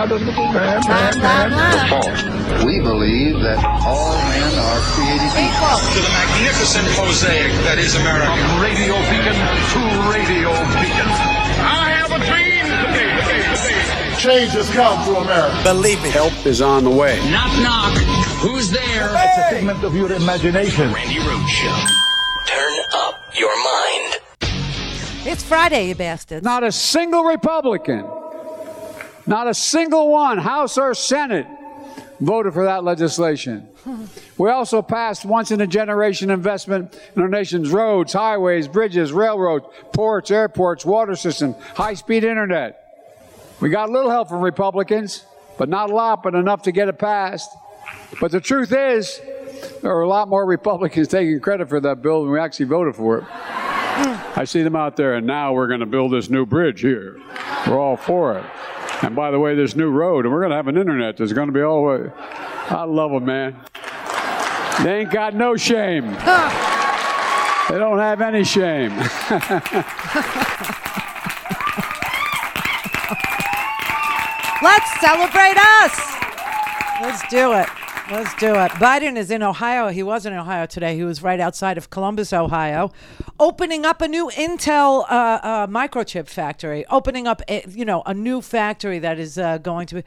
We believe that all men are created equal. Equal. to the magnificent mosaic that is America. Radio Beacon to Radio Beacon. I have a dream. Change has come to America. Believe me. Help is on the way. Knock, knock. Who's there? It's a figment of your imagination. Randy Roadshow. Turn up your mind. It's Friday, you bastards. Not a single Republican, not a single one, House or Senate, voted for that legislation. We also passed once in a generation investment in our nation's roads, highways, bridges, railroads, ports, airports, water system, high speed internet. We got a little help from Republicans, but not a lot, but enough to get it passed. But the truth is, there are a lot more Republicans taking credit for that bill than we actually voted for it. I see them out there, and now we're going to build this new bridge here. We're all for it. And by the way, this new road, and we're going to have an internet that's going to be all. I love them, man. They ain't got no shame. They don't have any shame. Let's celebrate us. Let's do it. Let's do it. Biden is in Ohio. He was in Ohio today. He was right outside of Columbus, Ohio, opening up a new Intel uh, uh, microchip factory. Opening up, a, you know, a new factory that is uh, going to be.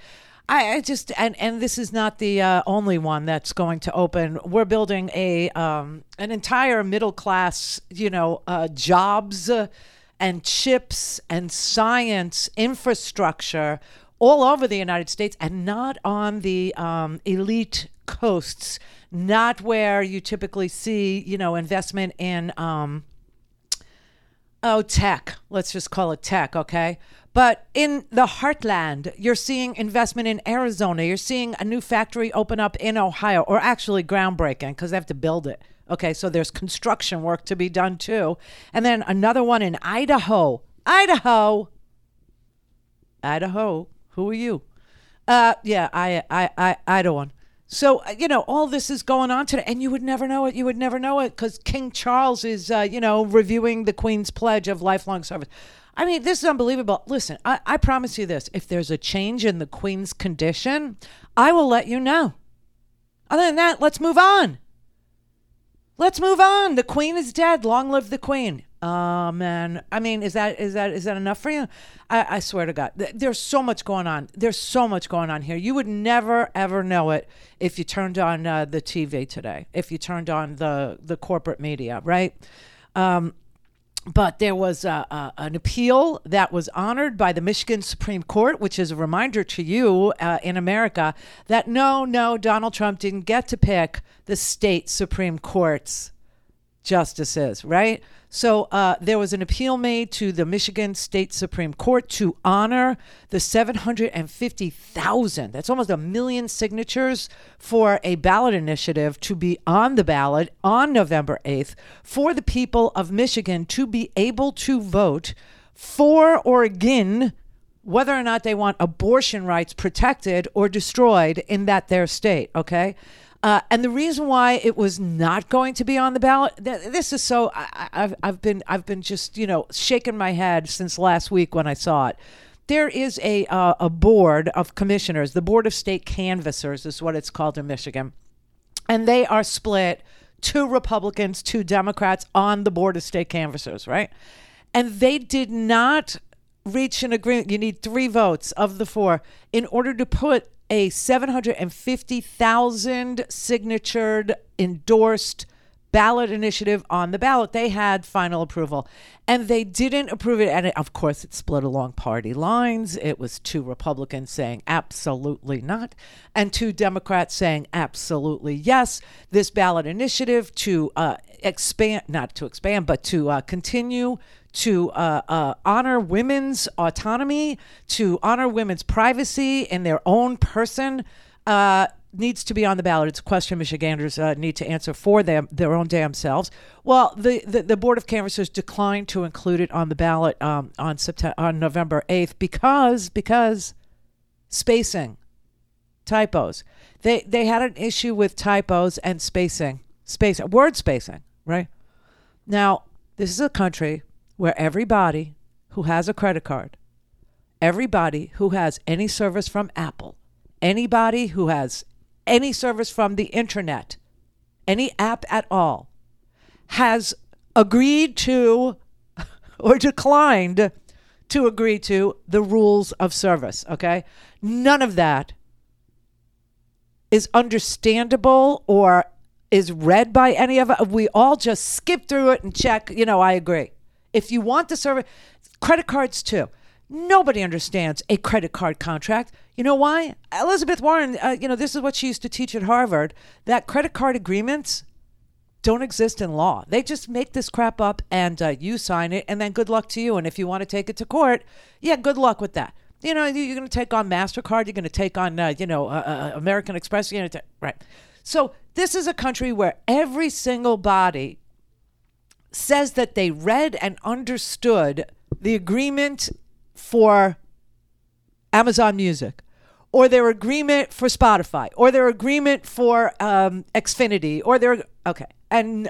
I, I just and and this is not the uh, only one that's going to open. We're building a um, an entire middle class, you know, uh, jobs uh, and chips and science infrastructure all over the United States and not on the um, elite coasts, not where you typically see, you know, investment in. Um, Oh, tech. Let's just call it tech, okay? But in the heartland, you're seeing investment in Arizona. You're seeing a new factory open up in Ohio, or actually groundbreaking because they have to build it. Okay, so there's construction work to be done too. And then another one in Idaho. Idaho. Idaho. Who are you? Uh, yeah, I, I, I, Idaho. So uh, you know all this is going on today, and you would never know it. You would never know it because King Charles is, uh, you know, reviewing the Queen's pledge of lifelong service. I mean, this is unbelievable. Listen, I, I promise you this: if there's a change in the Queen's condition, I will let you know. Other than that, let's move on. Let's move on. The Queen is dead. Long live the Queen. Amen. I mean, is that is that is that enough for you? I, I swear to God, th- there's so much going on. There's so much going on here. You would never ever know it if you turned on uh, the TV today. If you turned on the the corporate media, right? Um, but there was a, a, an appeal that was honored by the Michigan Supreme Court, which is a reminder to you uh, in America that no, no, Donald Trump didn't get to pick the state Supreme Courts justices, right? So uh, there was an appeal made to the Michigan State Supreme Court to honor the 750,000, that's almost a million signatures for a ballot initiative to be on the ballot on November 8th for the people of Michigan to be able to vote for or against whether or not they want abortion rights protected or destroyed in that their state, okay? Uh, and the reason why it was not going to be on the ballot, th- this is so. I, I've I've been I've been just you know shaking my head since last week when I saw it. There is a uh, a board of commissioners, the board of state canvassers is what it's called in Michigan, and they are split two Republicans, two Democrats on the board of state canvassers, right? And they did not reach an agreement. You need three votes of the four in order to put a 750,000 signatured, endorsed ballot initiative on the ballot. They had final approval and they didn't approve it. And it, of course, it split along party lines. It was two Republicans saying absolutely not, and two Democrats saying absolutely yes. This ballot initiative to uh, expand, not to expand, but to uh, continue to uh, uh, honor women's autonomy, to honor women's privacy in their own person, uh, needs to be on the ballot. It's a question Michiganders uh, need to answer for them their own damn selves. Well, the, the, the board of canvassers declined to include it on the ballot um, on September on November eighth because because spacing, typos. They they had an issue with typos and spacing, space word spacing. Right now, this is a country where everybody who has a credit card, everybody who has any service from Apple, anybody who has any service from the internet, any app at all, has agreed to or declined to agree to the rules of service. Okay. None of that is understandable or is read by any of us. We all just skip through it and check, you know, I agree. If you want the service, credit cards too. Nobody understands a credit card contract. You know why? Elizabeth Warren, uh, you know, this is what she used to teach at Harvard that credit card agreements don't exist in law. They just make this crap up and uh, you sign it, and then good luck to you. And if you want to take it to court, yeah, good luck with that. You know, you're going to take on MasterCard, you're going to take on, uh, you know, uh, uh, American Express, you're going to right. So this is a country where every single body says that they read and understood the agreement for Amazon Music, or their agreement for Spotify, or their agreement for um, Xfinity, or their okay, and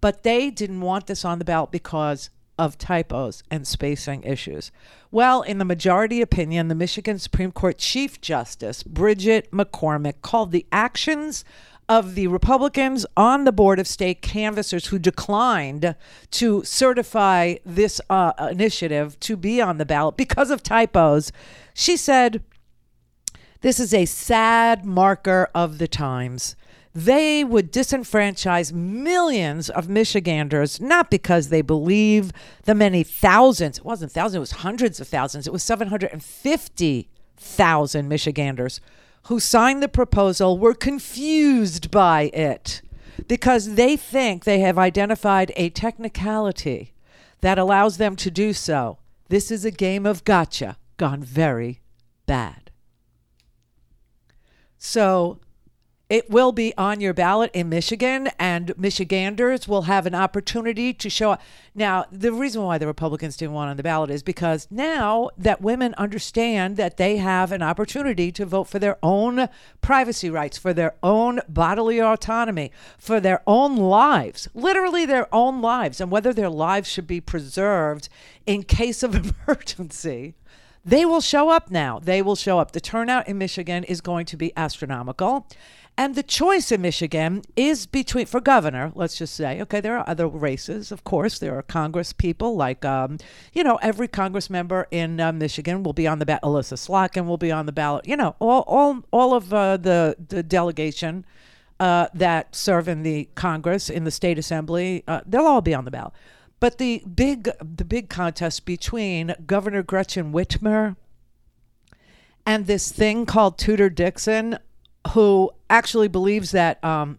but they didn't want this on the ballot because of typos and spacing issues. Well, in the majority opinion, the Michigan Supreme Court Chief Justice Bridget McCormick called the actions of the Republicans on the Board of State canvassers who declined to certify this uh, initiative to be on the ballot because of typos. She said, This is a sad marker of the times. They would disenfranchise millions of Michiganders, not because they believe the many thousands, it wasn't thousands, it was hundreds of thousands, it was 750,000 Michiganders who signed the proposal were confused by it because they think they have identified a technicality that allows them to do so. This is a game of gotcha gone very bad. So it will be on your ballot in Michigan, and Michiganders will have an opportunity to show up. Now, the reason why the Republicans didn't want on the ballot is because now that women understand that they have an opportunity to vote for their own privacy rights, for their own bodily autonomy, for their own lives, literally their own lives, and whether their lives should be preserved in case of emergency they will show up now. They will show up. The turnout in Michigan is going to be astronomical. And the choice in Michigan is between, for governor, let's just say, okay, there are other races, of course. There are Congress people, like, um, you know, every Congress member in uh, Michigan will be on the ballot. Elissa Slotkin will be on the ballot. You know, all, all, all of uh, the, the delegation uh, that serve in the Congress, in the state assembly, uh, they'll all be on the ballot. But the big, the big contest between Governor Gretchen Whitmer and this thing called Tudor Dixon who actually believes that um,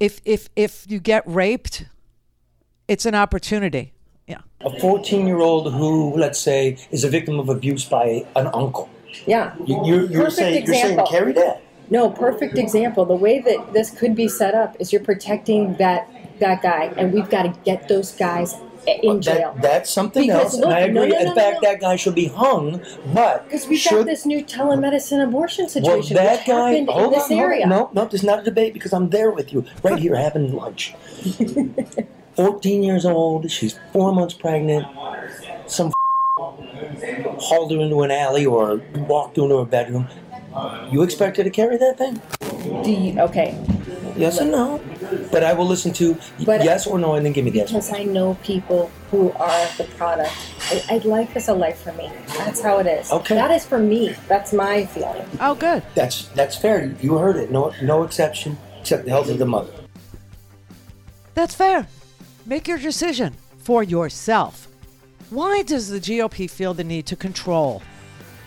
if if if you get raped, it's an opportunity. Yeah. A 14 year old who, let's say, is a victim of abuse by an uncle. Yeah. You, you're, you're Perfect saying you're saying example. carry that. No, perfect example. The way that this could be set up is you're protecting that that guy, and we've got to get those guys Uh, in uh, jail. That, that's something Because else, look, and I no, agree. no, In fact, no. that guy should be hung. But Because we've should, got this new telemedicine abortion well, situation, that which guy. happened in this on, area. No, no, this is not a debate because I'm there with you, right here having lunch. 14 years old. She's four months pregnant. Some hauled her into an alley or walked her into her bedroom. You expect her to carry that thing? Do you, okay, Yes or no? But I will listen to But- yes or no and then give me the answer. because I know people who are the product. I, I life is a life for me. That's how it is. Okay. That is for me. That's my feeling. Oh, good. That's that's fair. You heard it. No no exception except the health of the mother. That's fair. Make your decision for yourself. Why does the GOP feel the need to control?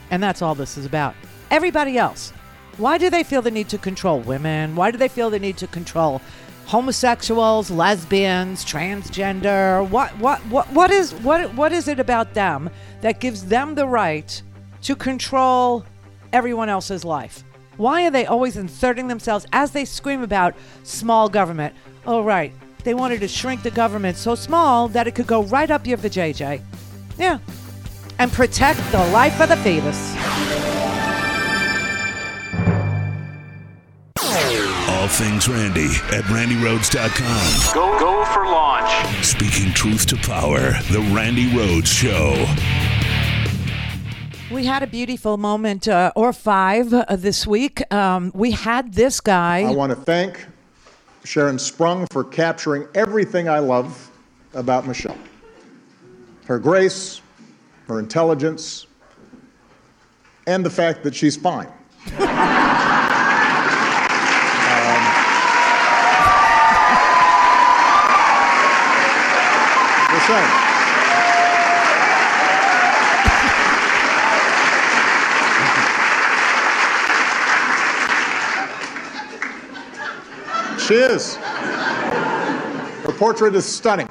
And that's all this is about. Everybody else. Why do they feel the need to control women? Why do they feel the need to control homosexuals, lesbians, transgender? What what what what is what what is it about them that gives them the right to control everyone else's life? Why are they always inserting themselves as they scream about small government? Oh right, they wanted to shrink the government so small that it could go right up your vajayjay. Yeah. And protect the life of the fetus. All things Randi at randirhodes.com. Go, go for launch. Speaking truth to power, The Randi Rhodes Show. We had a beautiful moment uh, or five uh, this week. Um, we had this guy. I want to thank Sharon Sprung for capturing everything I love about Michelle her grace, her intelligence, and the fact that she's fine. Um. She is. Her portrait is stunning.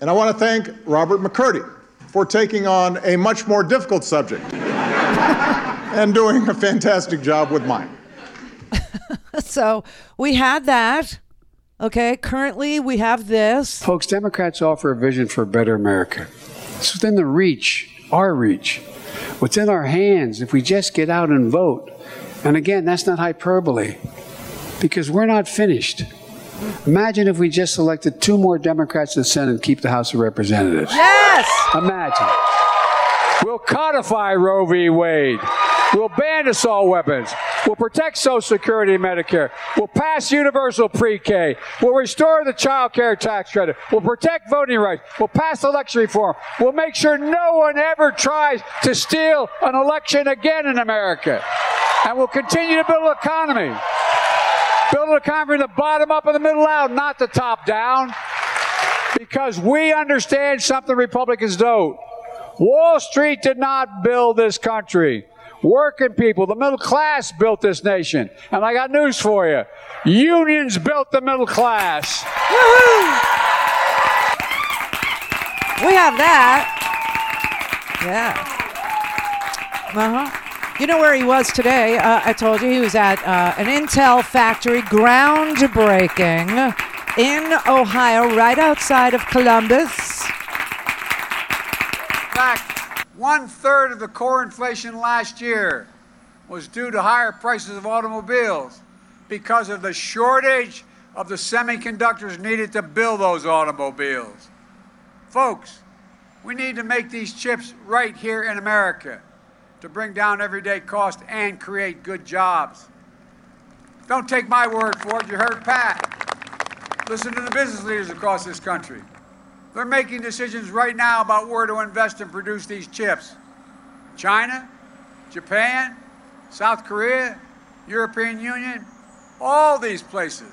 And I want to thank Robert McCurdy for taking on a much more difficult subject and doing a fantastic job with mine. so we had that. Okay, currently we have this. Folks, Democrats offer a vision for a better America. It's within the reach, our reach. What's in our hands if we just get out and vote. And again, that's not hyperbole because we're not finished. Imagine if we just elected two more Democrats to the Senate and keep the House of Representatives. Yes! Imagine. We'll codify Roe v. Wade. We'll ban assault weapons. We'll protect Social Security and Medicare. We'll pass universal pre-K. We'll restore the child care tax credit. We'll protect voting rights. We'll pass election reform. We'll make sure no one ever tries to steal an election again in America. And we'll continue to build an economy. Build an economy from the bottom up and the middle out, not the top down. Because we understand something Republicans don't. Wall Street did not build this country. Working people, the middle class built this nation. And I got news for you. Unions built the middle class. We have that. Yeah. Uh huh. You know where he was today? Uh, I told you he was at uh, an Intel factory, groundbreaking in Ohio, right outside of Columbus. In fact, one third of the core inflation last year was due to higher prices of automobiles because of the shortage of the semiconductors needed to build those automobiles. Folks, we need to make these chips right here in America to bring down everyday cost and create good jobs. Don't take my word for it. You heard Pat. Listen to the business leaders across this country. They're making decisions right now about where to invest and produce these chips. China, Japan, South Korea, European Union, all these places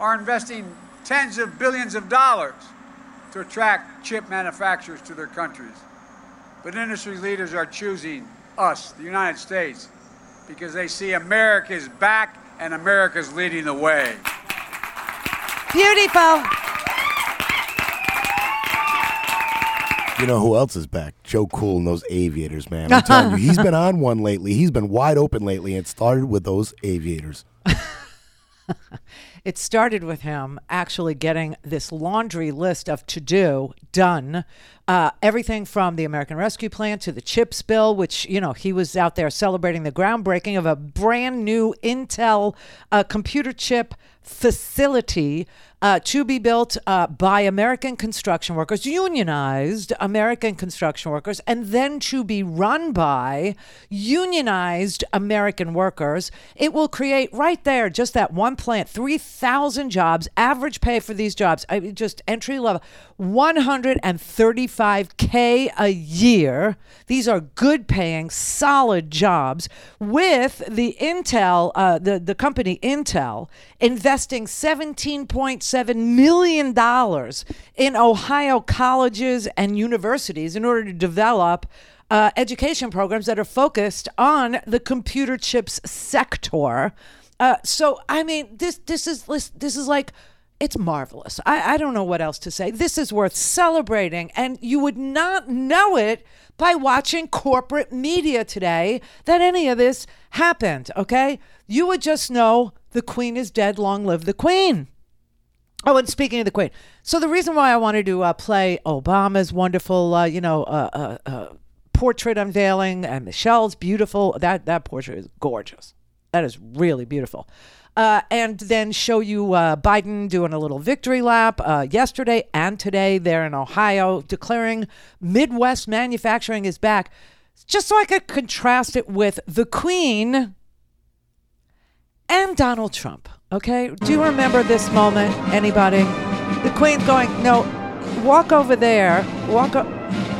are investing tens of billions of dollars to attract chip manufacturers to their countries. But industry leaders are choosing us, the United States, because they see America's back and America's leading the way. Beautiful. You know who else is back? Joe Cool and those aviators, man. I'm telling you, he's been on one lately. He's been wide open lately. and started with those aviators. It started with him actually getting this laundry list of to do done. Uh, everything from the American Rescue Plan to the CHIPS bill, which, you know, he was out there celebrating the groundbreaking of a brand new Intel uh, computer chip facility uh, to be built uh, by American construction workers, unionized American construction workers, and then to be run by unionized American workers. It will create right there, just that one plant, 3,000 jobs, average pay for these jobs, I mean, just entry level, 135K a year. These are good paying, solid jobs with the Intel, uh, the, the company Intel, investing 17.7 million dollars in Ohio colleges and universities in order to develop uh, education programs that are focused on the computer chips sector. Uh, so I mean, this this is this is like it's marvelous. I, I don't know what else to say. This is worth celebrating, and you would not know it by watching corporate media today that any of this happened. Okay, you would just know the Queen is dead. Long live the Queen. Oh, and speaking of the Queen, so the reason why I wanted to uh, play Obama's wonderful, uh, you know, uh, uh, uh, portrait unveiling and Michelle's beautiful that that portrait is gorgeous. That is really beautiful. Uh, and then show you uh, Biden doing a little victory lap uh, yesterday and today there in Ohio, declaring Midwest manufacturing is back. Just so I could contrast it with the Queen and Donald Trump. Okay, do you remember this moment? Anybody? The Queen's going, no, walk over there, walk o-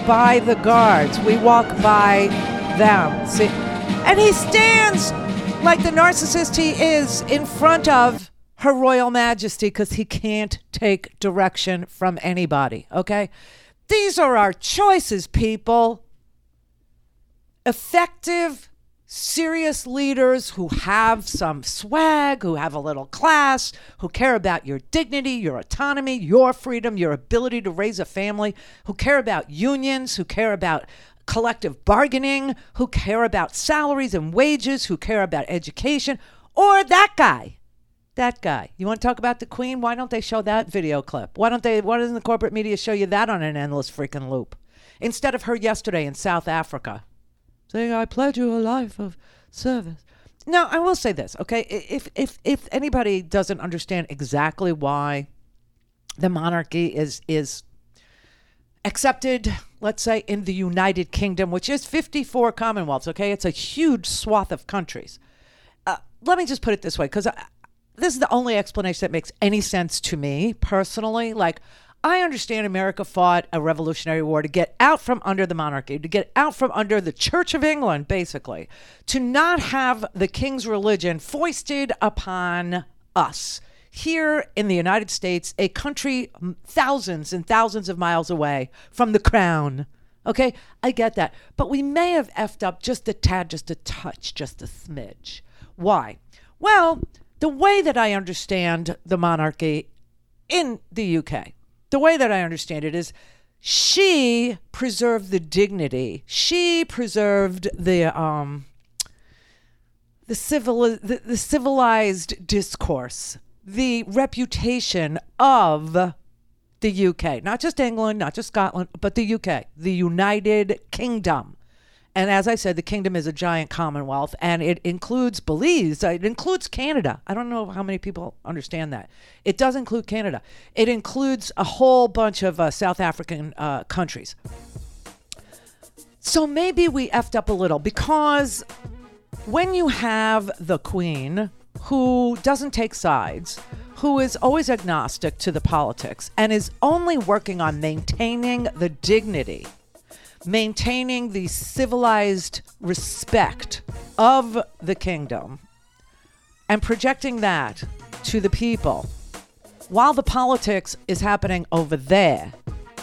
by the guards. We walk by them. See, and he stands like the narcissist he is in front of Her Royal Majesty because he can't take direction from anybody. Okay, these are our choices, people. Effective serious leaders who have some swag, who have a little class, who care about your dignity, your autonomy, your freedom, your ability to raise a family, who care about unions, who care about collective bargaining, who care about salaries and wages, who care about education, or that guy. That guy. You want to talk about the Queen? Why don't they show that video clip? Why don't they why doesn't the corporate media show you that on an endless freaking loop? Instead of her yesterday in South Africa saying, I pledge you a life of service. Now, I will say this, okay? If if if anybody doesn't understand exactly why the monarchy is is accepted, let's say in the United Kingdom, which is 54 commonwealths, okay? It's a huge swath of countries. Uh, let me just put it this way cuz this is the only explanation that makes any sense to me personally. Like I understand America fought a revolutionary war to get out from under the monarchy, to get out from under the Church of England, basically, to not have the king's religion foisted upon us. Here in the United States, a country thousands and thousands of miles away from the crown. Okay, I get that. But we may have effed up just a tad, just a touch, just a smidge. Why? Well, the way that I understand the monarchy in the UK, the way that I understand it is she preserved the dignity. She preserved the um the civil the, the civilized discourse, the reputation of the UK, not just England, not just Scotland, but the UK, the United Kingdom. And as I said, the kingdom is a giant commonwealth and it includes Belize. It includes Canada. I don't know how many people understand that. It does include Canada. It includes a whole bunch of uh, South African uh, countries. So maybe we effed up a little because when you have the queen who doesn't take sides, who is always agnostic to the politics, and is only working on maintaining the dignity maintaining the civilized respect of the kingdom and projecting that to the people while the politics is happening over there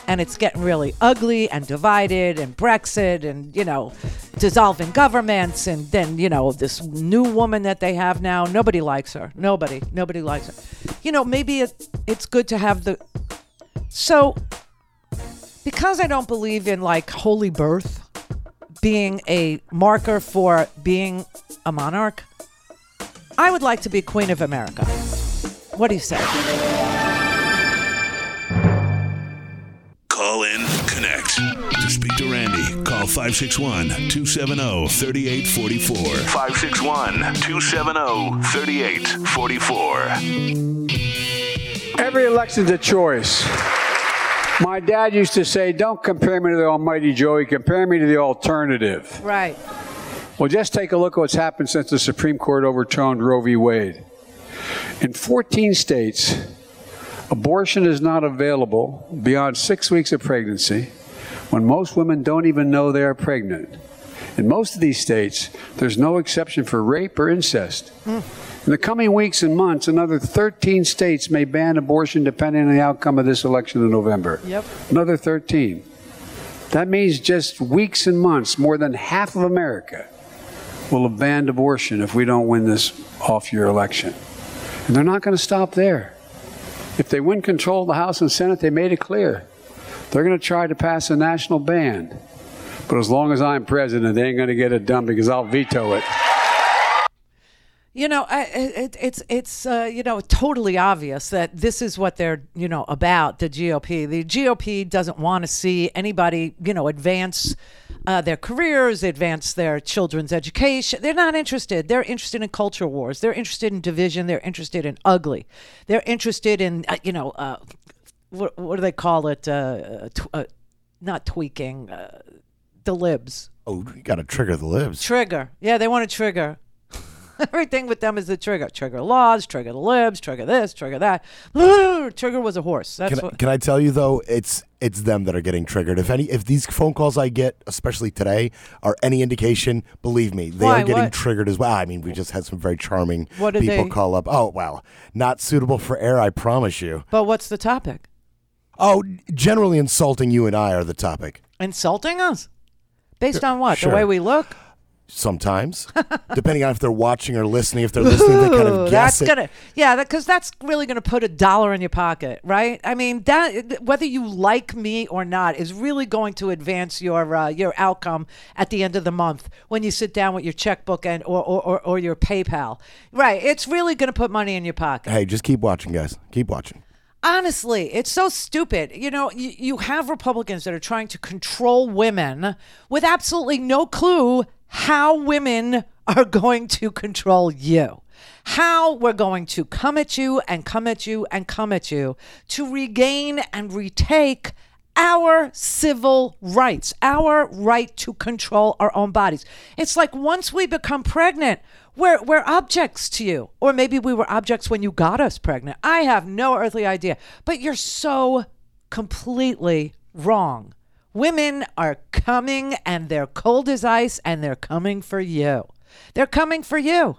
and it's getting really ugly and divided and brexit and you know dissolving governments and then you know this new woman that they have now nobody likes her nobody nobody likes her you know maybe it, it's good to have the so because I don't believe in like holy birth being a marker for being a monarch, I would like to be Queen of America. What do you say? Call in, connect. To speak to Randi, call 561 270 3844. 561 270 3844. Every election's a choice. My dad used to say, Don't compare me to the Almighty Joey, compare me to the alternative. Right. Well, just take a look at what's happened since the Supreme Court overturned Roe v. Wade. In 14 states, abortion is not available beyond six weeks of pregnancy when most women don't even know they are pregnant. In most of these states, there's no exception for rape or incest. In the coming weeks and months, another 13 states may ban abortion depending on the outcome of this election in November. Yep. Another 13. That means just weeks and months, more than half of America will have banned abortion if we don't win this off year election. And they're not going to stop there. If they win control of the House and Senate, they made it clear. They're going to try to pass a national ban. But as long as I'm president, they ain't going to get it done because I'll veto it. You know, I, it, it's it's uh, you know totally obvious that this is what they're you know about the GOP. The GOP doesn't want to see anybody you know advance uh, their careers, advance their children's education. They're not interested. They're interested in culture wars. They're interested in division. They're interested in ugly. They're interested in, uh, you know, uh, what, what do they call it? Uh, tw- uh, not tweaking, uh, the libs. Oh, you got to trigger the libs. Trigger. Yeah, they want to trigger. Everything with them is the trigger. Trigger laws, trigger the libs, trigger this, trigger that. trigger was a horse. That's Can, I, what. can I tell you though? It's it's them that are getting triggered. If any, if these phone calls I get, especially today, are any indication, believe me, they Why? are getting What? triggered as well. I mean, we just had some very charming What did people they- call up. Oh well, not suitable for air. I promise you. But what's the topic? Oh, generally insulting you and I are the topic. Insulting us? Based on what? Sure. The way we look? Sometimes, depending on if they're watching or listening. If they're listening, they kind of that's guess it. gonna yeah because that's really gonna put a dollar in your pocket right i mean that whether you like me or not is really going to advance your uh, your outcome at the end of the month when you sit down with your checkbook and or or, or, or your paypal right it's really gonna put money in your pocket Hey, just keep watching, guys. Keep watching. Honestly, it's so stupid. You know, you, you have Republicans that are trying to control women with absolutely no clue how women are going to control you. How we're going to come at you and come at you and come at you to regain and retake our civil rights, our right to control our own bodies. It's like once we become pregnant, we're, we're objects to you. Or maybe we were objects when you got us pregnant. I have no earthly idea. But you're so completely wrong. Women are coming and they're cold as ice and they're coming for you. They're coming for you.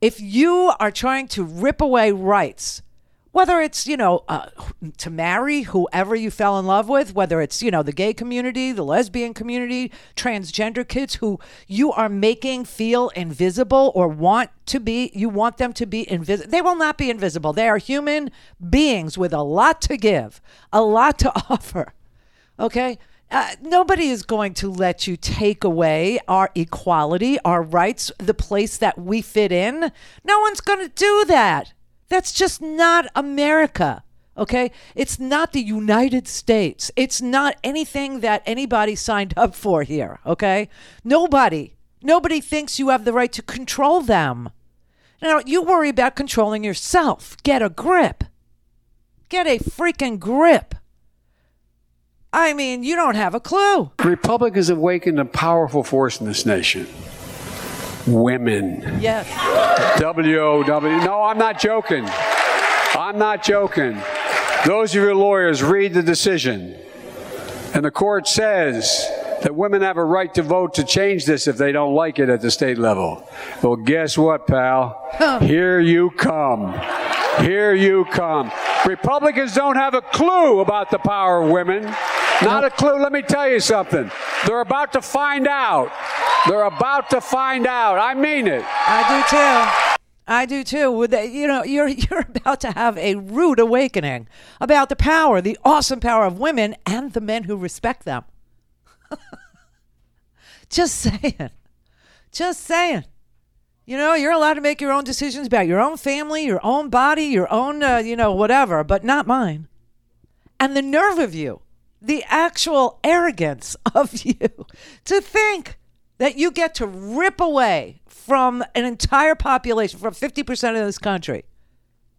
If you are trying to rip away rights, whether it's you know uh, to marry whoever you fell in love with whether it's you know the gay community the lesbian community transgender kids who you are making feel invisible or want to be you want them to be invisible they will not be invisible they are human beings with a lot to give a lot to offer okay uh, nobody is going to let you take away our equality, our rights, the place that we fit in. No one's going to do that. That's just not America. Okay? It's not the United States. It's not anything that anybody signed up for here. Okay? Nobody. Nobody thinks you have the right to control them. Now, you worry about controlling yourself. Get a grip. Get a freaking grip. I mean, you don't have a clue. Republicans have awakened a powerful force in this nation. Women. Yes. W-O-W. No, I'm not joking. I'm not joking. Those of your lawyers read the decision. And the court says that women have a right to vote to change this if they don't like it at the state level. Well, guess what, pal? Here you come. Here you come. Republicans don't have a clue about the power of women. Not a clue. Let me tell you something. They're about to find out. They're about to find out. I mean it. I do too. I do too. With you know, you're you're about to have a rude awakening about the power, the awesome power of women and the men who respect them. Just saying. Just saying. You know, you're allowed to make your own decisions about your own family, your own body, your own, uh, you know, whatever, but not mine. And the nerve of you, the actual arrogance of you to think that you get to rip away from an entire population, from 50% of this country,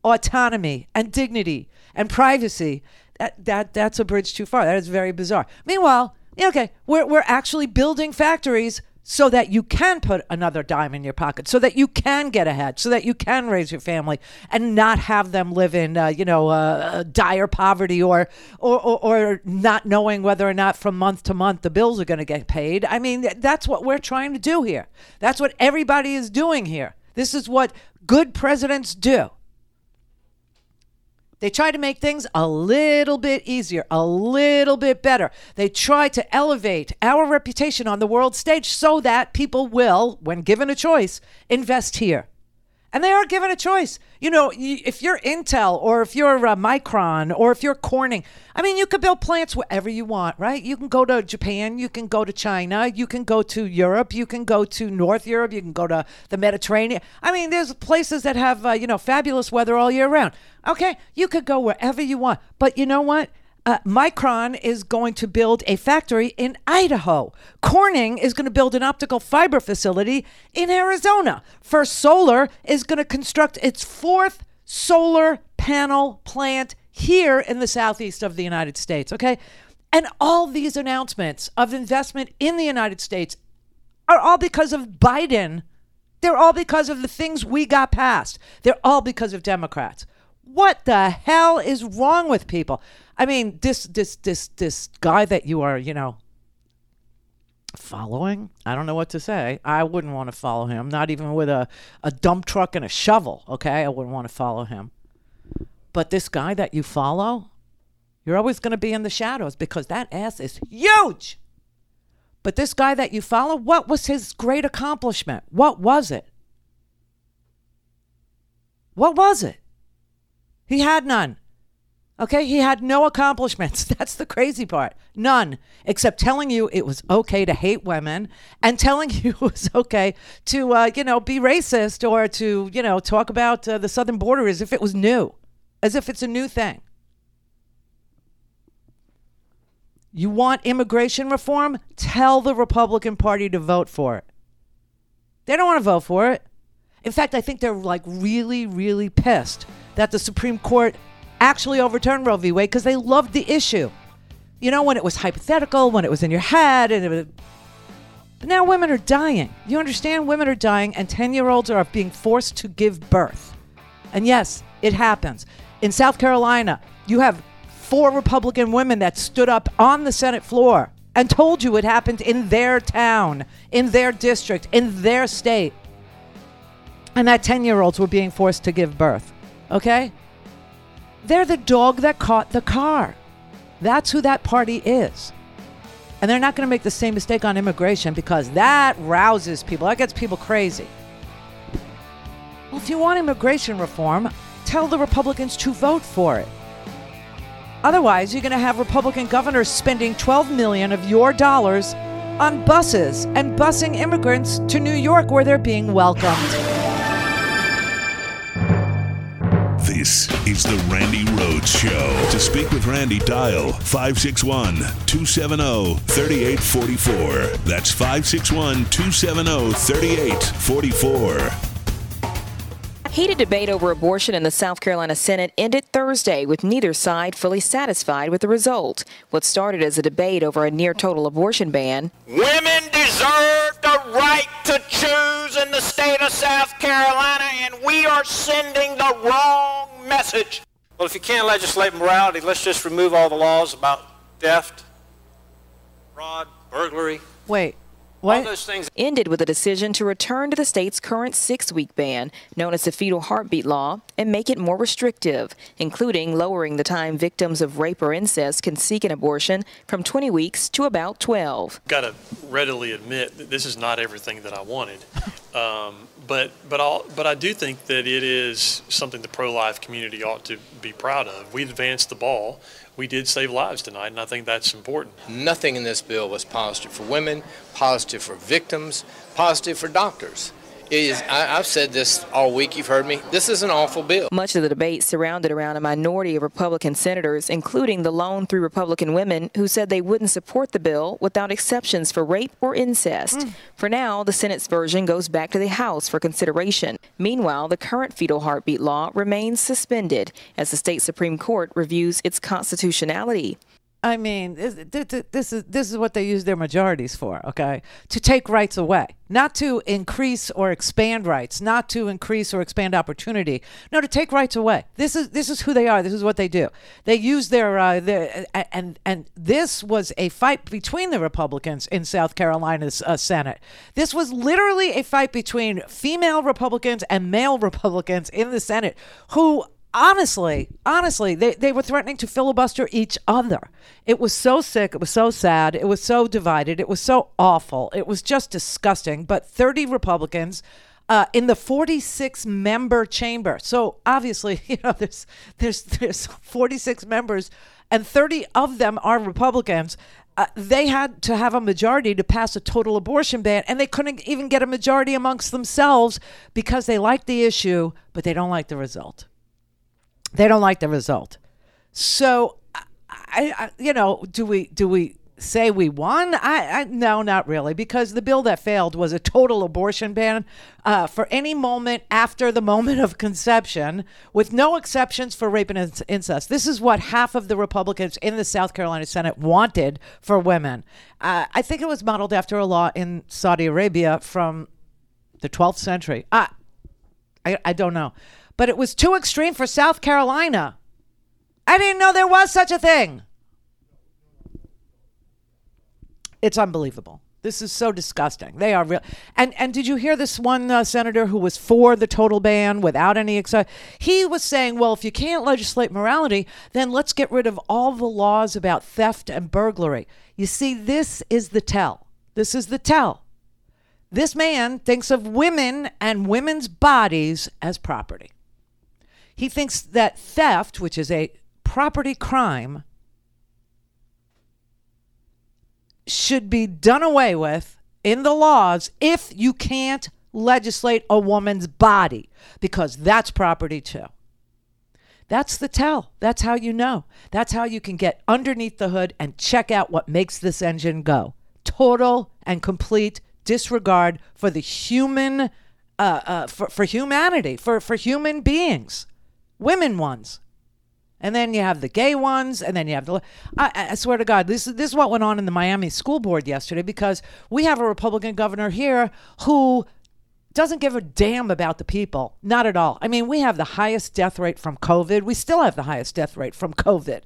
autonomy and dignity and privacy. That, that, that's a bridge too far. That is very bizarre. Meanwhile, okay, we're, we're actually building factories so that you can put another dime in your pocket, so that you can get ahead, so that you can raise your family and not have them live in, uh, you know, uh, dire poverty or, or, or, or not knowing whether or not from month to month the bills are going to get paid. I mean, that's what we're trying to do here. That's what everybody is doing here. This is what good presidents do. They try to make things a little bit easier, a little bit better. They try to elevate our reputation on the world stage so that people will, when given a choice, invest here. And they are given a choice. You know, if you're Intel or if you're uh, Micron or if you're Corning, I mean, you could build plants wherever you want, right? You can go to Japan, you can go to China, you can go to Europe, you can go to North Europe, you can go to the Mediterranean. I mean, there's places that have, uh, you know, fabulous weather all year round. Okay, you could go wherever you want. But you know what? Uh, Micron is going to build a factory in Idaho. Corning is going to build an optical fiber facility in Arizona. First Solar is going to construct its fourth solar panel plant here in the southeast of the United States. Okay. And all these announcements of investment in the United States are all because of Biden. They're all because of the things we got passed. They're all because of Democrats. What the hell is wrong with people? I mean, this this this this guy that you are, you know, following. I don't know what to say. I wouldn't want to follow him, not even with a, a dump truck and a shovel. Okay, I wouldn't want to follow him. But this guy that you follow, you're always going to be in the shadows because that ass is huge. But this guy that you follow, what was his great accomplishment? What was it? What was it? He had none. Okay, he had no accomplishments. That's the crazy part. None, except telling you it was okay to hate women and telling you it was okay to, uh, you know, be racist or to, you know, talk about uh, the southern border as if it was new, as if it's a new thing. You want immigration reform? Tell the Republican Party to vote for it. They don't want to vote for it. In fact, I think they're like really, really pissed that the Supreme Court actually overturned Roe v. Wade because they loved the issue. You know, when it was hypothetical, when it was in your head, and it was, but now women are dying. You understand? Women are dying, and 10 year olds are being forced to give birth. And yes, it happens. In South Carolina, you have four Republican women that stood up on the Senate floor and told you it happened in their town, in their district, in their state. And that 10 year olds were being forced to give birth. Okay? They're the dog that caught the car. That's who that party is. And they're not going to make the same mistake on immigration because that rouses people. That gets people crazy. Well, if you want immigration reform, tell the Republicans to vote for it. Otherwise, you're going to have Republican governors spending 12 million of your dollars on buses and busing immigrants to New York where they're being welcomed. This is the Randi Rhodes Show. To speak with Randi, dial 561 270 3844. That's 561 270 3844. Heated debate over abortion in the South Carolina Senate ended Thursday with neither side fully satisfied with the result. What started as a debate over a near total abortion ban Women deserve the right to choose in the state of South Carolina, and we are sending the wrong message. Well, if you can't legislate morality, let's just remove all the laws about theft, fraud, burglary. Wait, All those things. ended with a decision to return to the state's current six week ban, known as the fetal heartbeat law, and make it more restrictive, including lowering the time victims of rape or incest can seek an abortion from 20 weeks to about 12. got to readily admit that this is not everything that I wanted. Um, but but I'll, but I do think that it is something the pro-life community ought to be proud of. We advanced the ball. We did save lives tonight, and I think that's important. Nothing in this bill was positive for women, positive for victims, positive for doctors. It is, I, I've said this all week, you've heard me. This is an awful bill. Much of the debate surrounded around a minority of Republican senators, including the lone three Republican women who said they wouldn't support the bill without exceptions for rape or incest. Hmm. For now, the Senate's version goes back to the House for consideration. Meanwhile, the current fetal heartbeat law remains suspended as the state Supreme Court reviews its constitutionality. I mean, this, is this is what they use their majorities for, okay? To take rights away, not to increase or expand rights, not to increase or expand opportunity. No, to take rights away. This is this is who they are. This is what they do. They use their uh, their and and this was a fight between the Republicans in South Carolina's uh, Senate. This was literally a fight between female Republicans and male Republicans in the Senate who honestly, honestly, they, they were threatening to filibuster each other. It was so sick. It was so sad. It was so divided. It was so awful. It was just disgusting. But 30 Republicans. Uh, in the 46 member chamber. So obviously, you know, there's there's there's 46 members, and 30 of them are Republicans. Uh, they had to have a majority to pass a total abortion ban, and they couldn't even get a majority amongst themselves because they like the issue, but they don't like the result. They don't like the result. So, I, I you know, do we do we say we won? I, I no, not really, because the bill that failed was a total abortion ban uh, for any moment after the moment of conception, with no exceptions for rape and inc- incest. This is what half of the Republicans in the South Carolina Senate wanted for women. Uh, I think it was modeled after a law in Saudi Arabia from the 12th century. Uh, I, I don't know. But it was too extreme for South Carolina. I didn't know there was such a thing. It's unbelievable. This is so disgusting. They are real. And and did you hear this one uh, senator who was for the total ban without any exci- He was saying, well, if you can't legislate morality, then let's get rid of all the laws about theft and burglary. You see, this is the tell. This is the tell. This man thinks of women and women's bodies as property. He thinks that theft, which is a property crime, should be done away with in the laws if you can't legislate a woman's body, because that's property too. That's the tell. That's how you know. That's how you can get underneath the hood and check out what makes this engine go. Total and complete disregard for the human, uh, uh, for, for humanity, for, for human beings, women ones. And then you have the gay ones, and then you have the. I, I swear to God, this is this is what went on in the Miami school board yesterday because we have a Republican governor here who doesn't give a damn about the people. Not at all. I mean, we have the highest death rate from COVID. We still have the highest death rate from COVID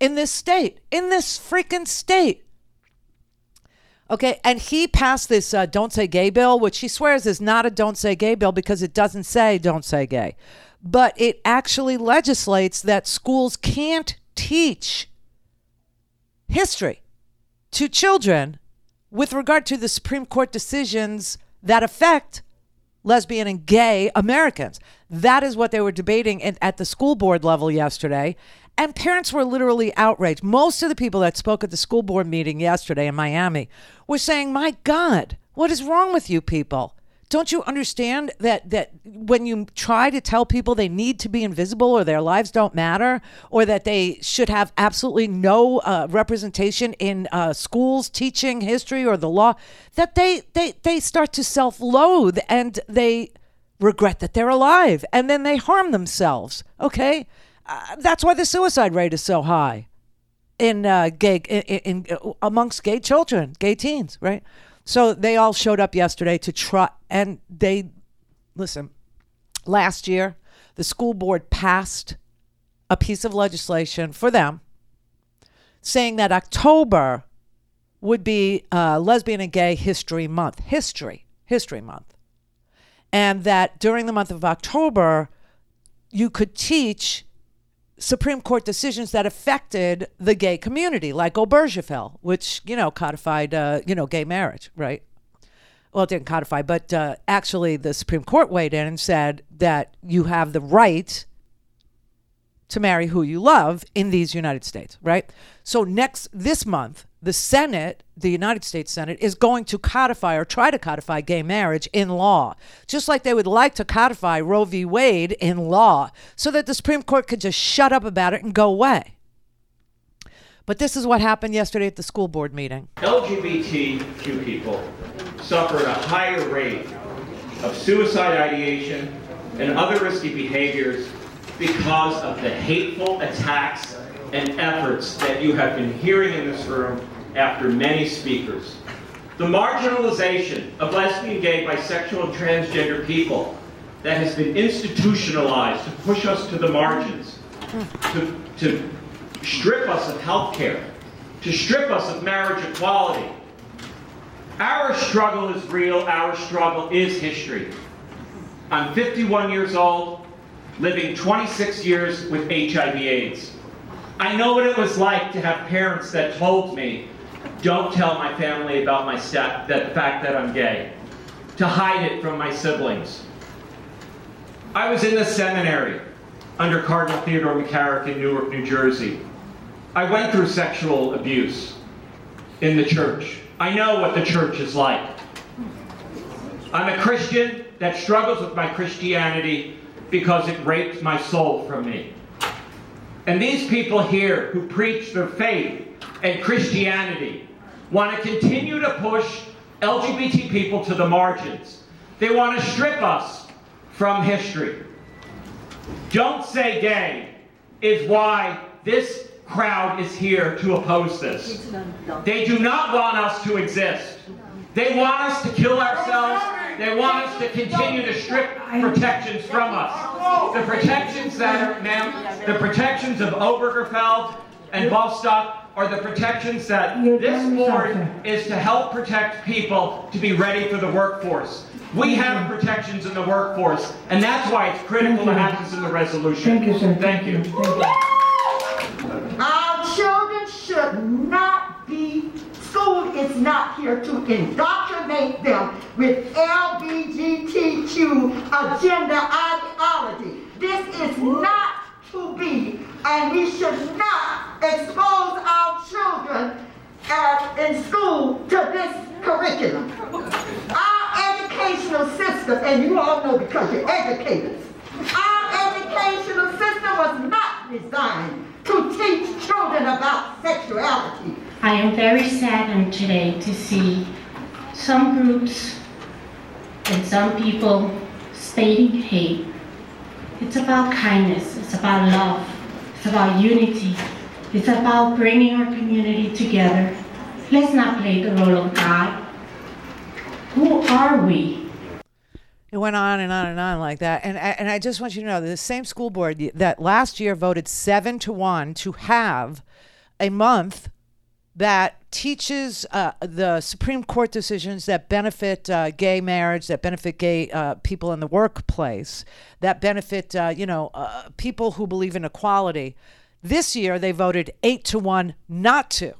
in this state, in this freaking state. Okay, and he passed this uh, "Don't Say Gay" bill, which he swears is not a "Don't Say Gay" bill because it doesn't say "Don't Say Gay," but it actually legislates that schools can't teach history to children with regard to the Supreme Court decisions that affect lesbian and gay Americans. That is what they were debating at the school board level yesterday. And parents were literally outraged. Most of the people that spoke at the school board meeting yesterday in Miami were saying, My God, what is wrong with you people? Don't you understand that, that when you try to tell people they need to be invisible or their lives don't matter or that they should have absolutely no uh, representation in uh, schools teaching history or the law, that they, they, they start to self loathe and they regret that they're alive and then they harm themselves? Okay? Uh, that's why the suicide rate is so high in uh, gay in, in, in amongst gay children, gay teens, right? So they all showed up yesterday to try, and they listen. Last year, the school board passed a piece of legislation for them saying that October would be uh, Lesbian and Gay History Month, History, History Month, and that during the month of October, you could teach Supreme Court decisions that affected the gay community, like Obergefell, which you know codified, uh, you know, gay marriage, right? Well, it didn't codify, but uh, actually, the Supreme Court weighed in and said that you have the right to marry who you love in these United States, right? So next this month, the Senate, the United States Senate, is going to codify or try to codify gay marriage in law, just like they would like to codify Roe v. Wade in law, so that the Supreme Court could just shut up about it and go away. But this is what happened yesterday at the school board meeting. LGBTQ people suffer at a higher rate of suicide ideation and other risky behaviors because of the hateful attacks and efforts that you have been hearing in this room after many speakers. The marginalization of lesbian, gay, bisexual, and transgender people that has been institutionalized to push us to the margins, to, to strip us of health care, to strip us of marriage equality. Our struggle is real, our struggle is history. I'm 51 years old, living 26 years with HIV AIDS. I know what it was like to have parents that told me, don't tell my family about my step, that the fact that I'm gay, to hide it from my siblings. I was in the seminary under Cardinal Theodore McCarrick in Newark, New Jersey. I went through sexual abuse in the church. I know what the church is like. I'm a Christian that struggles with my Christianity because it raped my soul from me. And these people here who preach their faith and Christianity want to continue to push LGBT people to the margins. They want to strip us from history. Don't say gay is why this crowd is here to oppose this. They do not want us to exist. They want us to kill ourselves. They want us to continue to strip protections from us. The protections that are, the protections of Obergefell and Bostock are the protections that this board is to help protect people to be ready for the workforce. We have protections in the workforce, and that's why it's critical to have this in the resolution. Thank you, sir. Thank you. Our children should not be, school is not here to indoctrinate them with LGBTQ agenda ideology. This is not to be, and we should not expose our children as in school to this curriculum. Our educational system, and you all know because you're educators, our educational system was not designed to teach children about sexuality. I am very saddened today to see some groups and some people stating hate. It's about kindness, it's about love, it's about unity, it's about bringing our community together. Let's not play the role of God. Who are we? It went on and on and on like that. And, and I just want you to know the same school board that last year voted seven to one to have a month that teaches uh, the Supreme Court decisions that benefit uh, gay marriage, that benefit gay uh, people in the workplace, that benefit, uh, you know, uh, people who believe in equality. This year they voted eight to one not to,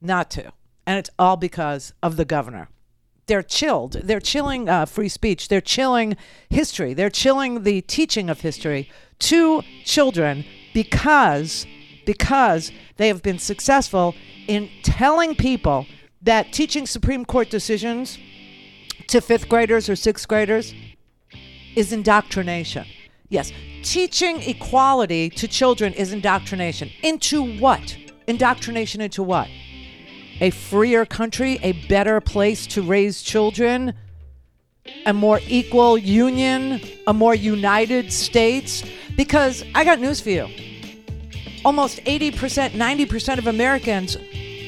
not to. And it's all because of the governor they're chilled. They're chilling uh, free speech. They're chilling history. They're chilling the teaching of history to children because because they have been successful in telling people that teaching Supreme Court decisions to fifth graders or sixth graders is indoctrination. Yes, teaching equality to children is indoctrination. Into what? Indoctrination into what? a freer country, a better place to raise children, a more equal union, a more united states. Because I got news for you almost 80%, 90% of Americans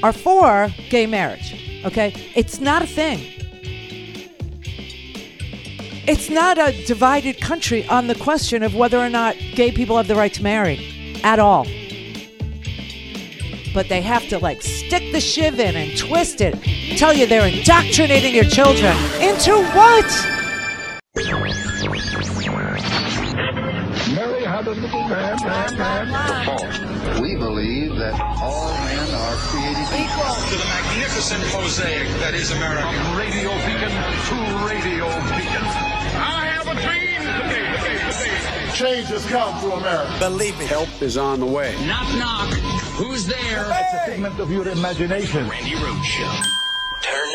are for gay marriage. Okay? It's not a thing. It's not a divided country on the question of whether or not gay people have the right to marry at all but they have to like stick the shiv in and twist it. Tell you they're indoctrinating your children into what? Mary had a little man, man, man. We believe that all men are created equal. To the magnificent mosaic that is America. From radio beacon to radio beacon. I have a dream today, today, today. Change has come to America. Believe me. Help is on the way. Knock, knock. Who's there? It's a figment of your imagination. Randi Rhodes Show. Turn up your mind.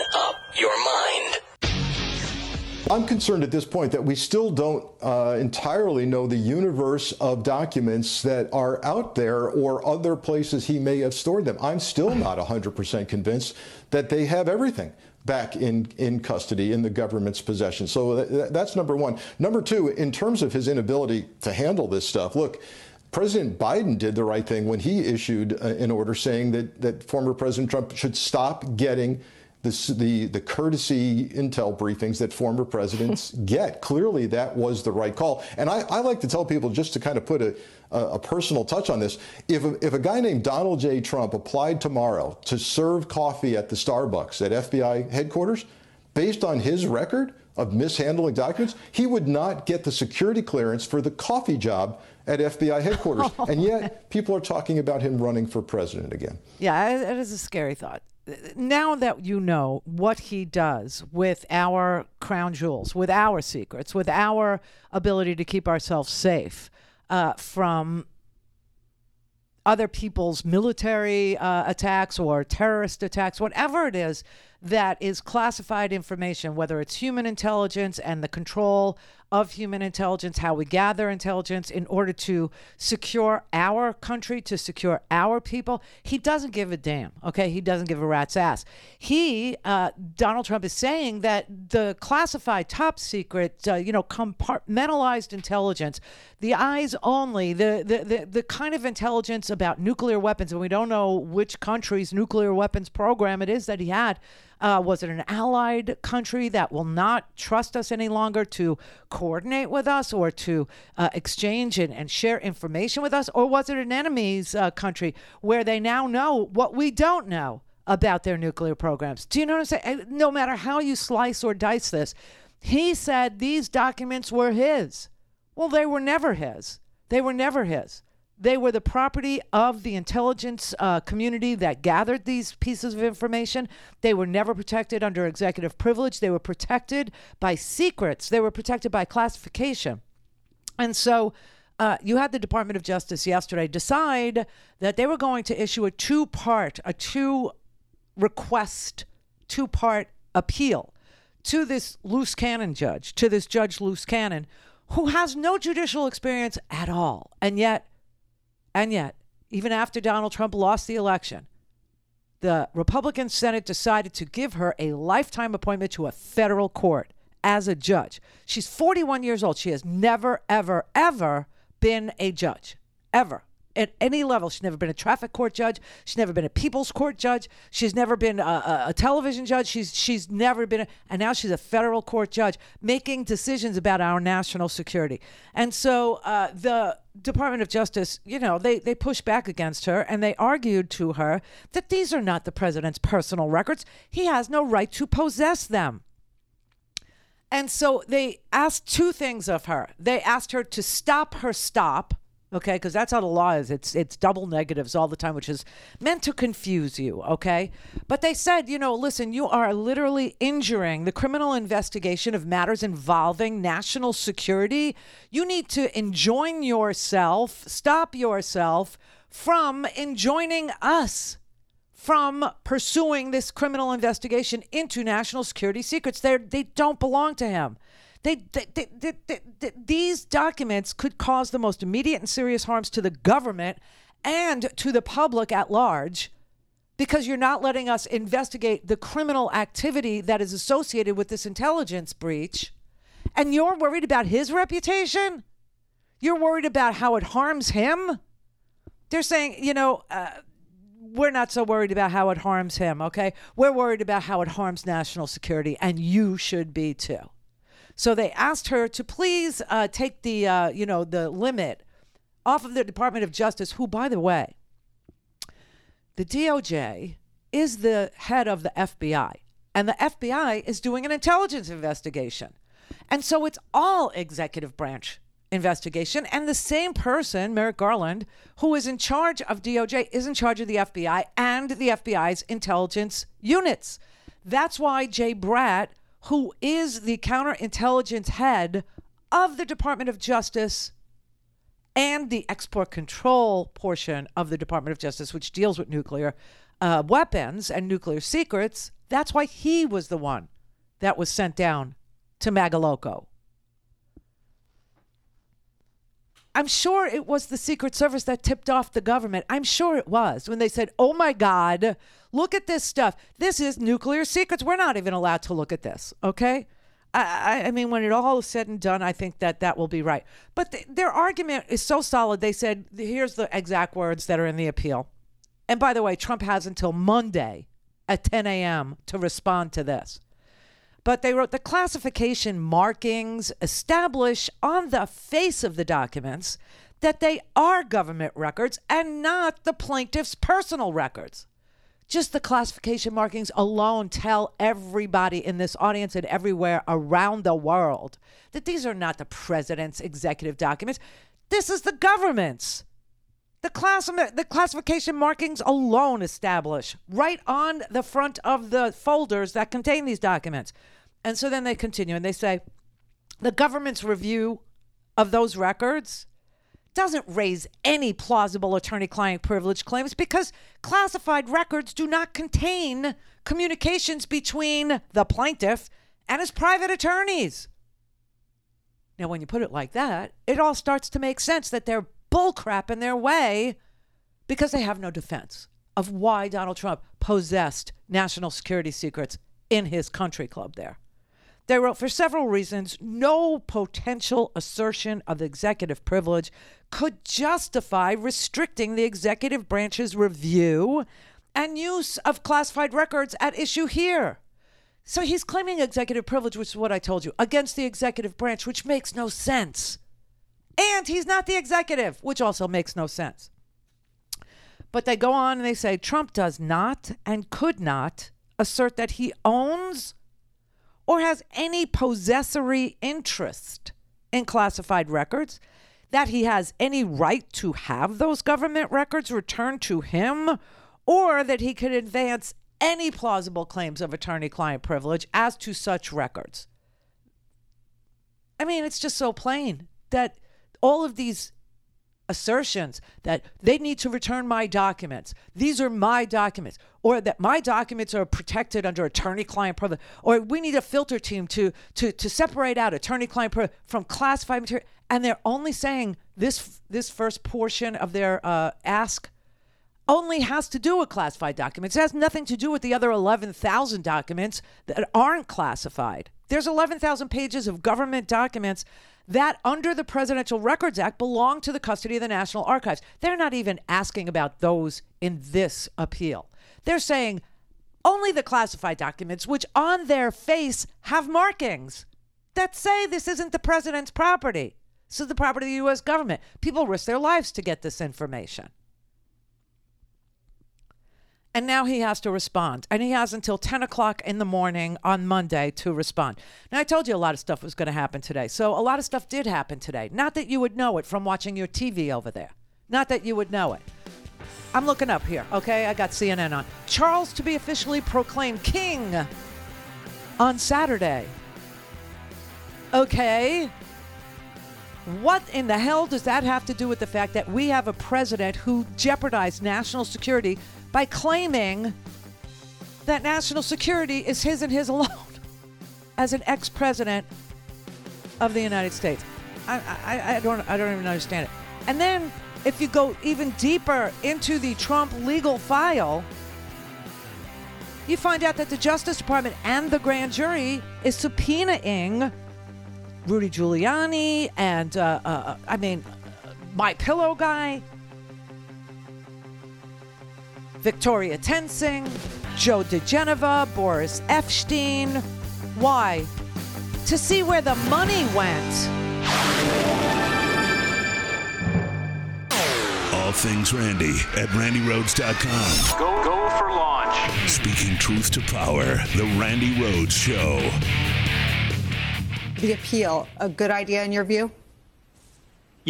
I'm concerned at this point that we still don't uh, entirely know the universe of documents that are out there or other places he may have stored them. I'm still not 100% convinced that they have everything back in, in custody in the government's possession. So th- that's number one. Number two, in terms of his inability to handle this stuff, look, President Biden did the right thing when he issued uh, an order saying that, that former President Trump should stop getting the, the, the courtesy intel briefings that former presidents get. Clearly, that was the right call. And I, I like to tell people, just to kind of put a, a, a personal touch on this, if a, if a guy named Donald J. Trump applied tomorrow to serve coffee at the Starbucks at FBI headquarters, based on his record of mishandling documents, he would not get the security clearance for the coffee job at FBI headquarters. and yet, people are talking about him running for president again. Yeah, it is a scary thought. Now that you know what he does with our crown jewels, with our secrets, with our ability to keep ourselves safe uh, from other people's military uh, attacks or terrorist attacks, whatever it is, that is classified information, whether it's human intelligence and the control of human intelligence, how we gather intelligence in order to secure our country, to secure our people. He doesn't give a damn. Okay, he doesn't give a rat's ass. He, uh, Donald Trump, is saying that the classified, top secret, uh, you know, compartmentalized intelligence, the eyes only, the, the the the kind of intelligence about nuclear weapons, and we don't know which country's nuclear weapons program it is that he had. Uh, was it an allied country that will not trust us any longer to coordinate with us or to uh, exchange and, and share information with us? Or was it an enemy's uh, country where they now know what we don't know about their nuclear programs? Do you know what I'm saying? No matter how you slice or dice this, he said these documents were his. Well, they were never his. They were never his. They were the property of the intelligence uh, community that gathered these pieces of information. They were never protected under executive privilege. They were protected by secrets. They were protected by classification. And so uh, you had the Department of Justice yesterday decide that they were going to issue a two part, a two request, two part appeal to this loose cannon judge, to this judge loose cannon, who has no judicial experience at all. And yet, and yet, even after Donald Trump lost the election, the Republican Senate decided to give her a lifetime appointment to a federal court as a judge. She's 41 years old. She has never, ever, ever been a judge, ever. At any level, she's never been a traffic court judge. She's never been a people's court judge. She's never been a, a, a television judge. She's she's never been, a, and now she's a federal court judge making decisions about our national security. And so uh, the Department of Justice, you know, they, they pushed back against her and they argued to her that these are not the president's personal records. He has no right to possess them. And so they asked two things of her. They asked her to stop her stop, okay, because that's how the law is. It's it's double negatives all the time, which is meant to confuse you, okay? But they said, you know, listen, you are literally injuring the criminal investigation of matters involving national security. You need to enjoin yourself, stop yourself from enjoining us from pursuing this criminal investigation into national security secrets. They they don't belong to him. They, they, they, they, these documents could cause the most immediate and serious harms to the government and to the public at large because you're not letting us investigate the criminal activity that is associated with this intelligence breach. And you're worried about his reputation? You're worried about how it harms him? They're saying, you know, uh, we're not so worried about how it harms him, okay? We're worried about how it harms national security, and you should be too. So they asked her to please uh, take the, uh, you know, the limit off of the Department of Justice, who, by the way, the DOJ is the head of the FBI, and the FBI is doing an intelligence investigation. And so it's all executive branch investigation. And the same person, Merrick Garland, who is in charge of DOJ, is in charge of the FBI and the FBI's intelligence units. That's why Jay Bratt, who is the counterintelligence head of the Department of Justice, and the export control portion of the Department of Justice, which deals with nuclear uh, weapons and nuclear secrets, that's why he was the one that was sent down to Mar-a-Lago. I'm sure it was the Secret Service that tipped off the government. I'm sure it was when they said, oh my God, look at this stuff. This is nuclear secrets. We're not even allowed to look at this, okay? I, I- mean, when it all is said and done, I think that that will be right. But th- their argument is so solid. They said, here's the exact words that are in the appeal. And by the way, Trump has until Monday at 10 a.m. to respond to this. But they wrote the classification markings establish on the face of the documents that they are government records and not the plaintiff's personal records. Just the classification markings alone tell everybody in this audience and everywhere around the world that these are not the president's executive documents. This is the government's. The, class, the classification markings alone establish right on the front of the folders that contain these documents. And so then they continue and they say the government's review of those records doesn't raise any plausible attorney client privilege claims because classified records do not contain communications between the plaintiff and his private attorneys. Now, when you put it like that, it all starts to make sense that they're bullcrap in their way because they have no defense of why Donald Trump possessed national security secrets in his country club there. They wrote for several reasons no potential assertion of executive privilege could justify restricting the executive branch's review and use of classified records at issue here. So he's claiming executive privilege, which is what I told you, against the executive branch, which makes no sense. And he's not the executive, which also makes no sense. But they go on and they say Trump does not and could not assert that he owns or has any possessory interest in classified records, that he has any right to have those government records returned to him, or that he could advance any plausible claims of attorney client privilege as to such records. I mean, it's just so plain that all of these assertions that they need to return my documents, these are my documents, or that my documents are protected under attorney client privilege, or we need a filter team to, to, to separate out attorney client privilege from classified material. And they're only saying this, this first portion of their uh, ask only has to do with classified documents. It has nothing to do with the other 11,000 documents that aren't classified. There's 11,000 pages of government documents that, under the Presidential Records Act, belong to the custody of the National Archives. They're not even asking about those in this appeal. They're saying only the classified documents, which on their face have markings that say this isn't the president's property. This is the property of the U.S. government. People risk their lives to get this information. And now he has to respond. And he has until 10 o'clock in the morning on Monday to respond. Now, I told you a lot of stuff was going to happen today. So, a lot of stuff did happen today. Not that you would know it from watching your TV over there. Not that you would know it. I'm looking up here, okay? I got CNN on. Charles to be officially proclaimed king on Saturday. Okay. What in the hell does that have to do with the fact that we have a president who jeopardized national security by claiming that national security is his and his alone as an ex president of the United States. I, I, I, don't, I don't even understand it. And then if you go even deeper into the Trump legal file, you find out that the Justice Department and the grand jury is subpoenaing Rudy Giuliani and, uh, uh, I mean, my pillow guy, Victoria Toensing, Joe diGenova, Boris Epshteyn. Why? To see where the money went. All things Randi at randirhodes.com. Go, go for launch. Speaking truth to power, The Randi Rhodes Show. The appeal, a good idea in your view?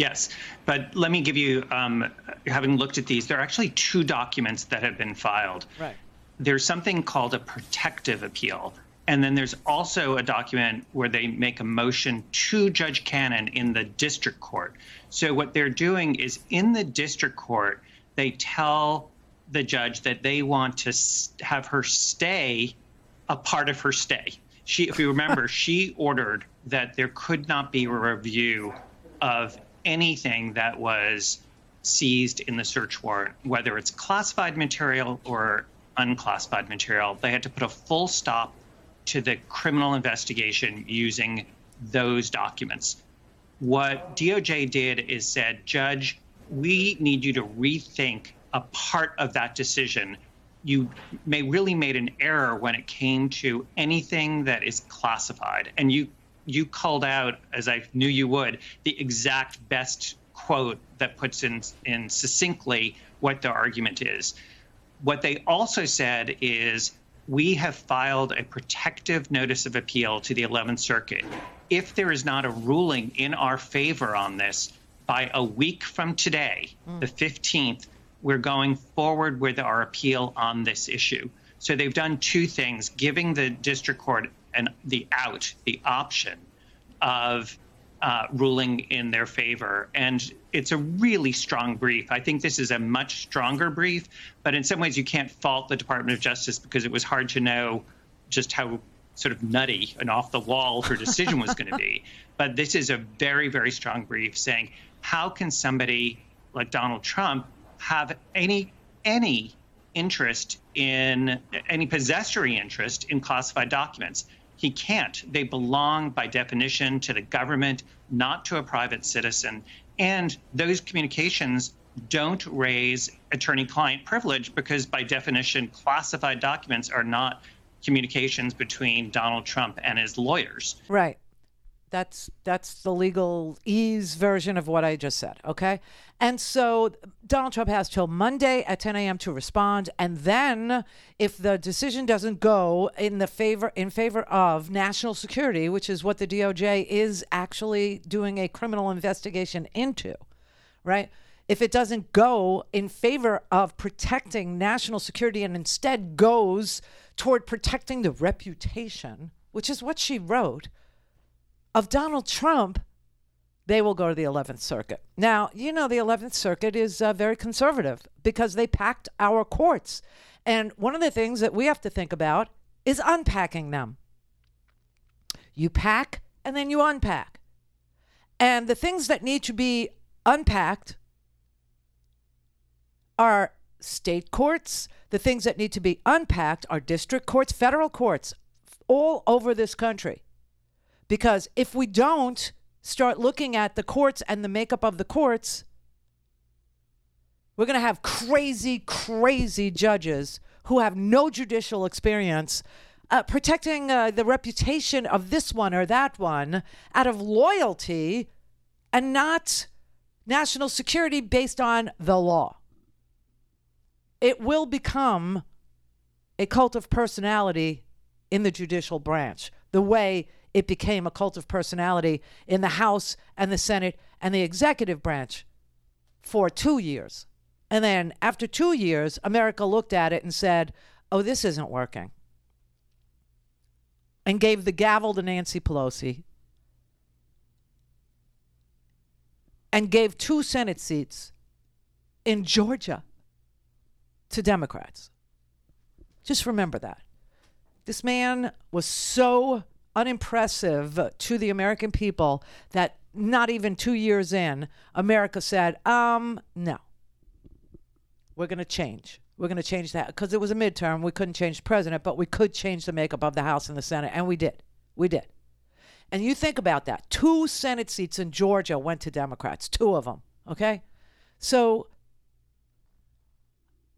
Yes, but let me give you, um, having looked at these, there are actually two documents that have been filed. Right. There's something called a protective appeal. And then there's also a document where they make a motion to Judge Cannon in the district court. So what they're doing is in the district court, they tell the judge that they want to have her stay a part of her stay. She, if you remember, she ordered that there could not be a review of anything that was seized in the search warrant, whether it's classified material or unclassified material. They had to put a full stop to the criminal investigation using those documents. What DOJ did is said, Judge, we need you to rethink a part of that decision. You may really made an error when it came to anything that is classified. And you you called out, as I knew you would, the exact best quote that puts in, in succinctly what the argument is. What they also said is we have filed a protective notice of appeal to the 11th Circuit. If there is not a ruling in our favor on this by a week from today, mm. the 15th, we're going forward with our appeal on this issue. So they've done two things, giving the district court and the out, the option of uh, ruling in their favor. And it's a really strong brief. I think this is a much stronger brief, but in some ways you can't fault the Department of Justice because it was hard to know just how sort of nutty and off the wall her decision was going to be. But this is a very, very strong brief saying, how can somebody like Donald Trump have any any interest in any possessory interest in classified documents? He can't. They belong by definition to the government, not to a private citizen. And those communications don't raise attorney client privilege because, by definition, classified documents are not communications between Donald Trump and his lawyers. Right. That's that's the legalese version of what I just said. Okay, and so Donald Trump has till Monday at 10 a.m. to respond, and then if the decision doesn't go in the favor in favor of national security, which is what the DOJ is actually doing a criminal investigation into, right? If it doesn't go in favor of protecting national security and instead goes toward protecting the reputation, which is what she wrote of Donald Trump, they will go to the 11th Circuit. Now, you know, the 11th Circuit is uh, very conservative because they packed our courts. And one of the things that we have to think about is unpacking them. You pack and then you unpack. And the things that need to be unpacked are state courts. The things that need to be unpacked are district courts, federal courts, all over this country. Because if we don't start looking at the courts and the makeup of the courts, we're going to have crazy, crazy judges who have no judicial experience uh, protecting uh, the reputation of this one or that one out of loyalty and not national security based on the law. It will become a cult of personality in the judicial branch, the way it became a cult of personality in the House and the Senate and the executive branch for two years. And then after two years, America looked at it and said, oh, this isn't working. And gave the gavel to Nancy Pelosi and gave two Senate seats in Georgia to Democrats. Just remember that. This man was so unimpressive to the American people that not even two years in, America said, um, no, we're going to change. We're going to change that because it was a midterm. We couldn't change the president, but we could change the makeup of the House and the Senate, and we did. We did. And you think about that. Two Senate seats in Georgia went to Democrats, two of them. Okay? So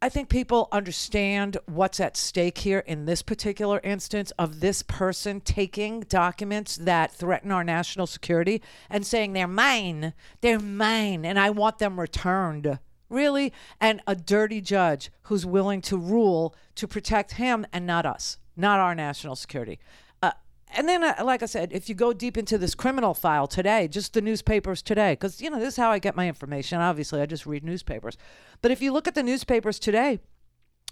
I think people understand what's at stake here in this particular instance of this person taking documents that threaten our national security and saying they're mine, they're mine, and I want them returned. Really? And a dirty judge who's willing to rule to protect him and not us, not our national security and then, uh, like I said, if you go deep into this criminal file today, just the newspapers today, because, you know, this is how I get my information. Obviously, I just read newspapers. But if you look at the newspapers today,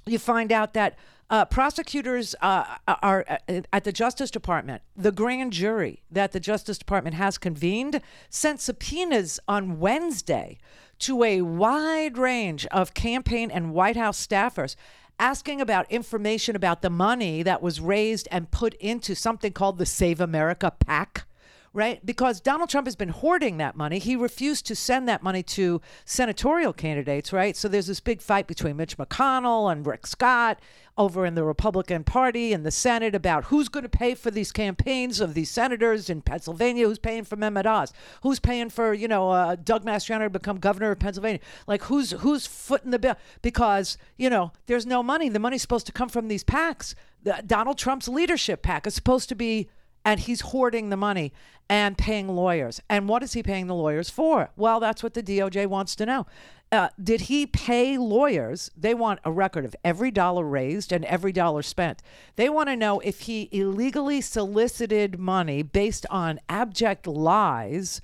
you find out that uh, prosecutors uh, are uh, at the Justice Department, the grand jury that the Justice Department has convened, sent subpoenas on Wednesday to a wide range of campaign and White House staffers asking about information about the money that was raised and put into something called the Save America PAC right? Because Donald Trump has been hoarding that money. He refused to send that money to senatorial candidates, right? So there's this big fight between Mitch McConnell and Rick Scott over in the Republican Party and the Senate about who's going to pay for these campaigns of these senators in Pennsylvania, who's paying for Mehmet Oz, who's paying for you know uh, Doug Mastriano to become governor of Pennsylvania, like who's who's footing the bill because you know there's no money. The money's supposed to come from these PACs. The, Donald Trump's leadership PAC is supposed to be and he's hoarding the money and paying lawyers. And what is he paying the lawyers for? Well, that's what the DOJ wants to know. Uh, did he pay lawyers? They want a record of every dollar raised and every dollar spent. They want to know if he illegally solicited money based on abject lies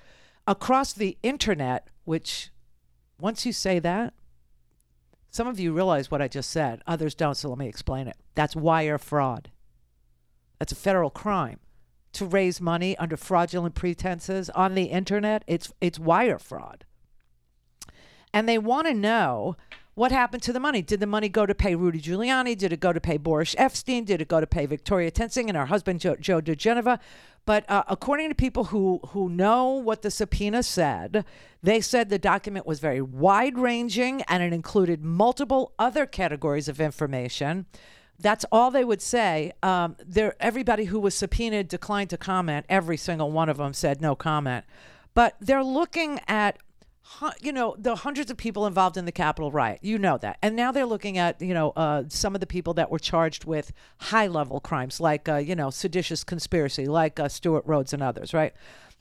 across the internet, which, once you say that, some of you realize what I just said, others don't, so let me explain it. That's wire fraud. That's a federal crime to raise money under fraudulent pretenses on the internet, it's it's wire fraud. And they want to know what happened to the money. Did the money go to pay Rudy Giuliani? Did it go to pay Boris Epshteyn? Did it go to pay Victoria Toensing and her husband Joe, Joe diGenova? But uh, according to people who who know what the subpoena said, they said the document was very wide ranging and it included multiple other categories of information. That's all they would say. Um, there, everybody who was subpoenaed declined to comment. Every single one of them said no comment. But they're looking at you know the hundreds of people involved in the Capitol riot. You know that, and now they're looking at you know uh, some of the people that were charged with high level crimes like uh, you know seditious conspiracy, like uh, Stewart Rhodes and others, right?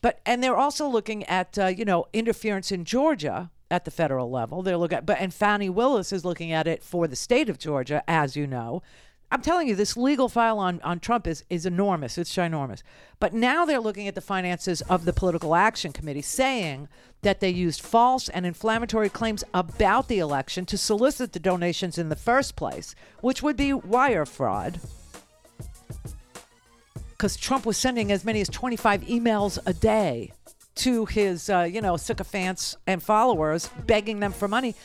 But and they're also looking at uh, you know interference in Georgia at the federal level. They're looking at, but and Fani Willis is looking at it for the state of Georgia, as you know. I'm telling you, this legal file on, on Trump is, is enormous. It's ginormous. But now they're looking at the finances of the Political Action Committee, saying that they used false and inflammatory claims about the election to solicit the donations in the first place, which would be wire fraud. Because Trump was sending as many as 25 emails a day to his, uh, you know, sycophants and followers, begging them for money.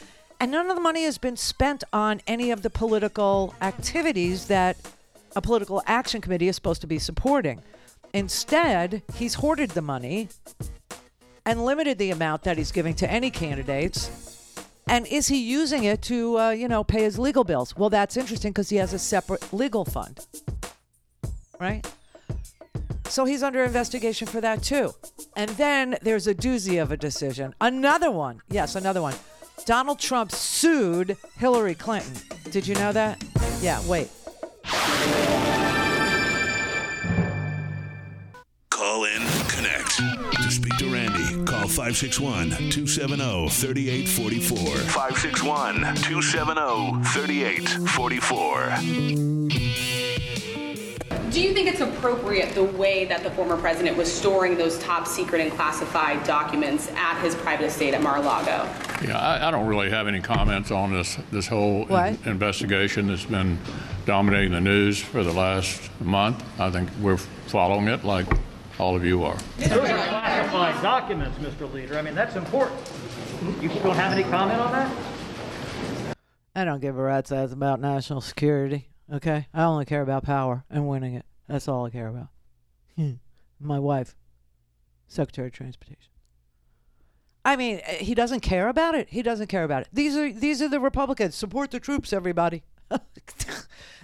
And none of the money has been spent on any of the political activities that a political action committee is supposed to be supporting. Instead, he's hoarded the money and limited the amount that he's giving to any candidates. And is he using it to, uh, you know, pay his legal bills? Well, that's interesting because he has a separate legal fund, right? So he's under investigation for that too. And then there's a doozy of a decision. Another one. Yes, another one. Donald Trump sued Hillary Clinton. Did you know that? Yeah, wait. Call in, connect. To speak to Randi, call 561 270 3844. 561 270 3844. Do you think it's appropriate the way that the former president was storing those top secret and classified documents at his private estate at Mar-a-Lago? Yeah, I, I don't really have any comments on this this whole in- investigation that's been dominating the news for the last month. I think we're following it like all of you are. Those are classified documents, Mr. Leader. I mean, that's important. You don't have any comment on that? I don't give a rat's ass about national security. Okay, I only care about power and winning it. That's all I care about. Hmm. My wife, Secretary of Transportation. I mean, eh, he doesn't care about it. He doesn't care about it. These are these are the Republicans. Support the troops, everybody.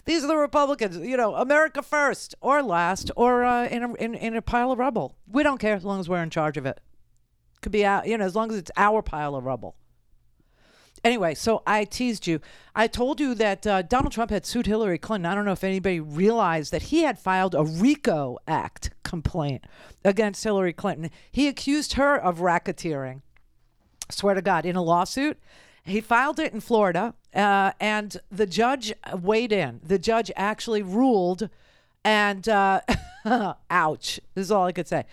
these are the Republicans. You know, America first or last or uh, in, a, in in a pile of rubble. We don't care as long as we're in charge of it. Could be out. You know, as long as it's our pile of rubble. Anyway, so I teased you. I told you that uh, Donald Trump had sued Hillary Clinton. I don't know if anybody realized that he had filed a RICO Act complaint against Hillary Clinton. He accused her of racketeering. Swear to God, in a lawsuit. He filed it in Florida, uh, and the judge weighed in. The judge actually ruled, and uh, ouch, this is all I could say.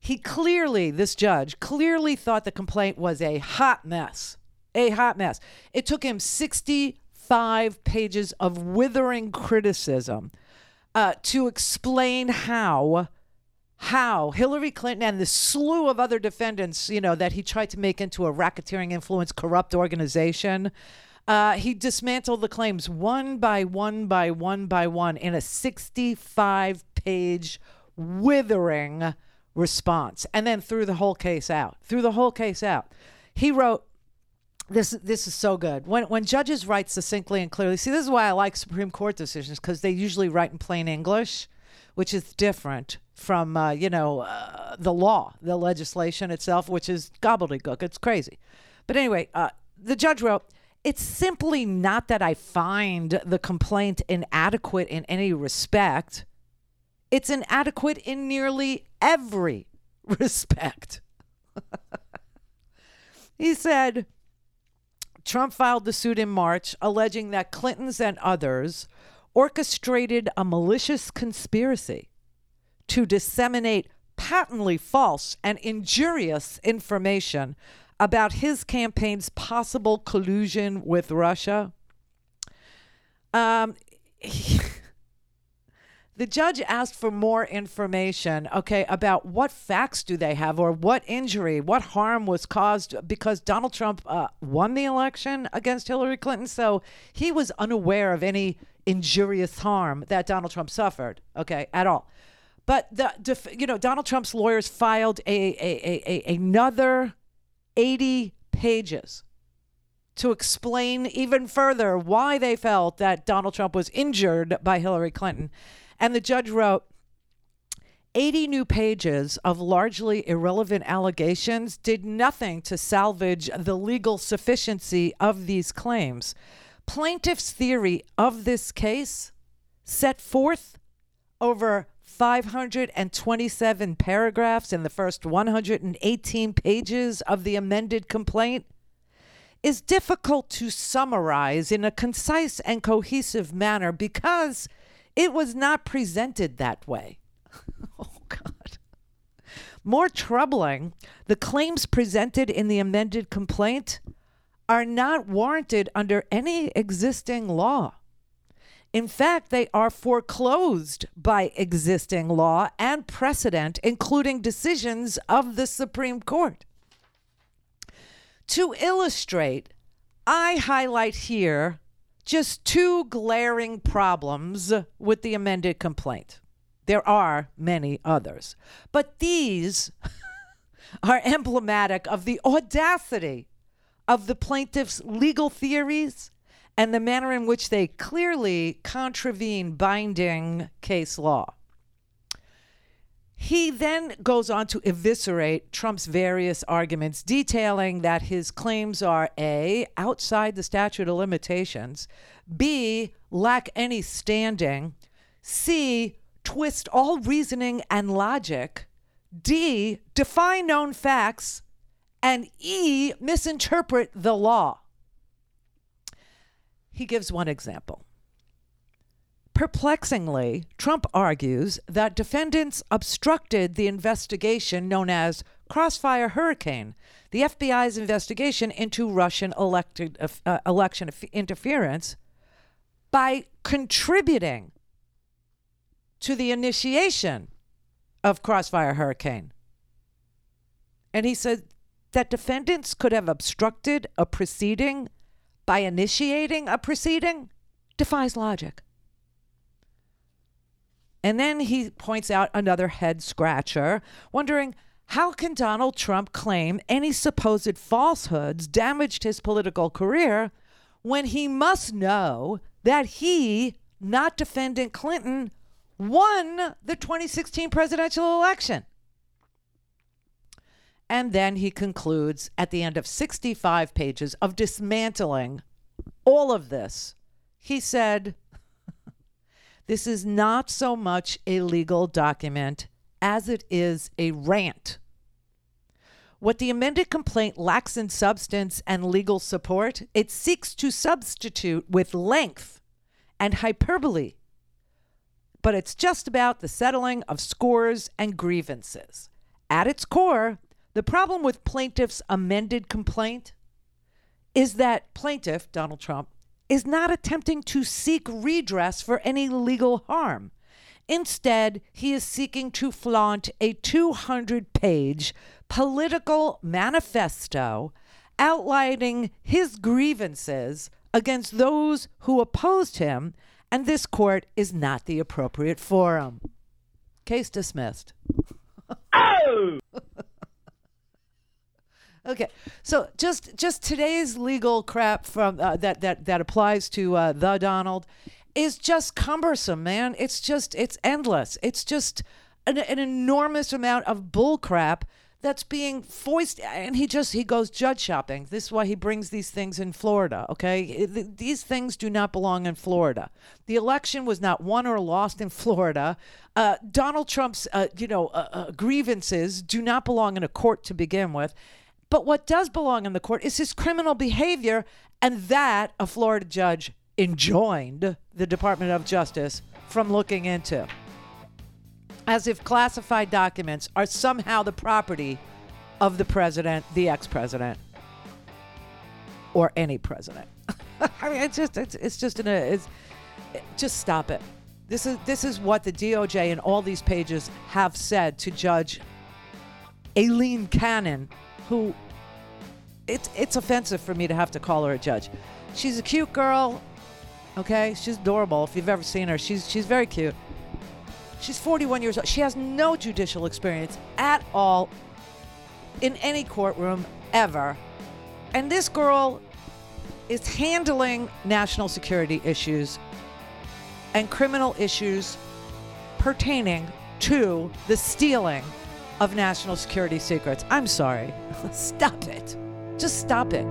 He clearly, this judge, clearly thought the complaint was a hot mess a hot mess. It took him 65 pages of withering criticism uh, to explain how how Hillary Clinton and the slew of other defendants, you know, that he tried to make into a racketeering influence corrupt organization. Uh, he dismantled the claims one by one by one by one in a 65 page withering response and then threw the whole case out. Threw the whole case out. He wrote, this this is so good. When when judges write succinctly and clearly, see, this is why I like Supreme Court decisions because they usually write in plain English, which is different from uh, you know uh, the law, the legislation itself, which is gobbledygook. It's crazy. But anyway, uh, the judge wrote. It's simply not that I find the complaint inadequate in any respect. It's inadequate in nearly every respect. he said, Trump filed the suit in March, alleging that Clintons and others orchestrated a malicious conspiracy to disseminate patently false and injurious information about his campaign's possible collusion with Russia. Um, The judge asked for more information, okay, about what facts do they have or what injury, what harm was caused because Donald Trump uh, won the election against Hillary Clinton. So he was unaware of any injurious harm that Donald Trump suffered, okay, at all. But the, you know, Donald Trump's lawyers filed a, a, a, a another 80 pages to explain even further why they felt that Donald Trump was injured by Hillary Clinton. And the judge wrote 80 new pages of largely irrelevant allegations did nothing to salvage the legal sufficiency of these claims. Plaintiff's theory of this case set forth over 527 paragraphs in the first 118 pages of the amended complaint is difficult to summarize in a concise and cohesive manner because it was not presented that way. oh, God. More troubling, the claims presented in the amended complaint are not warranted under any existing law. In fact, they are foreclosed by existing law and precedent, including decisions of the Supreme Court. To illustrate, I highlight here just two glaring problems with the amended complaint. There are many others, but these are emblematic of the audacity of the plaintiff's legal theories and the manner in which they clearly contravene binding case law. He then goes on to eviscerate Trump's various arguments, detailing that his claims are A, outside the statute of limitations, B, lack any standing, C, twist all reasoning and logic, D, defy known facts, and E, misinterpret the law. He gives one example. Perplexingly, Trump argues that defendants obstructed the investigation known as Crossfire Hurricane, the FBI's investigation into Russian elected, uh, election interference, by contributing to the initiation of Crossfire Hurricane. And he said that defendants could have obstructed a proceeding by initiating a proceeding defies logic. And then he points out another head scratcher, wondering how can Donald Trump claim any supposed falsehoods damaged his political career when he must know that he, not defendant Clinton, won the 2016 presidential election? And then he concludes at the end of 65 pages of dismantling all of this. He said, this is not so much a legal document as it is a rant. What the amended complaint lacks in substance and legal support, it seeks to substitute with length and hyperbole. But it's just about the settling of scores and grievances. At its core, the problem with plaintiff's amended complaint is that plaintiff, Donald Trump, is not attempting to seek redress for any legal harm. Instead, he is seeking to flaunt a 200 page political manifesto outlining his grievances against those who opposed him, and this court is not the appropriate forum. Case dismissed. oh! Okay, so just just today's legal crap from uh, that that that applies to uh, the Donald is just cumbersome, man. It's just it's endless. It's just an, an enormous amount of bull crap that's being foisted and he just he goes judge shopping. This is why he brings these things in florida okay? These things do not belong in florida. The election was not won or lost in florida. Uh, donald trump's uh, you know uh, uh grievances do not belong in a court to begin with but what does belong in the court is his criminal behavior, and that a Florida judge enjoined the Department of Justice from looking into. As if classified documents are somehow the property of the president, the ex president, or any president. I mean, it's just, it's, it's just, an, it's, just stop it. This is this is what the DOJ and all these pages have said to Judge Aileen Cannon, who it's it's offensive for me to have to call her a judge. She's a cute girl, okay? She's adorable. If you've ever seen her, she's she's very cute. She's 41 years old. She has no judicial experience at all in any courtroom ever. And this girl is handling national security issues and criminal issues pertaining to the stealing of national security secrets. I'm sorry. Stop it. Just stop it.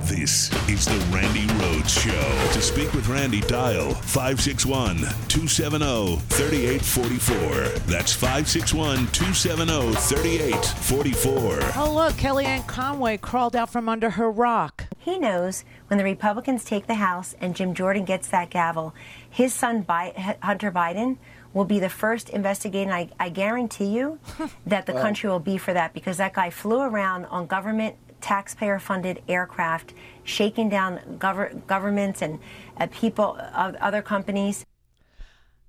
This is the Randi Rhodes Show. To speak with Randi, dial 561 270 3844. That's 561 270 3844. Oh, look, Kellyanne Conway crawled out from under her rock. He knows when the Republicans take the House and Jim Jordan gets that gavel, his son Bi- Hunter Biden will be the first investigating. I, I guarantee you that the Wow. country will be for that because that guy flew around on government taxpayer funded aircraft, shaking down gover- governments and uh, people, uh, other companies.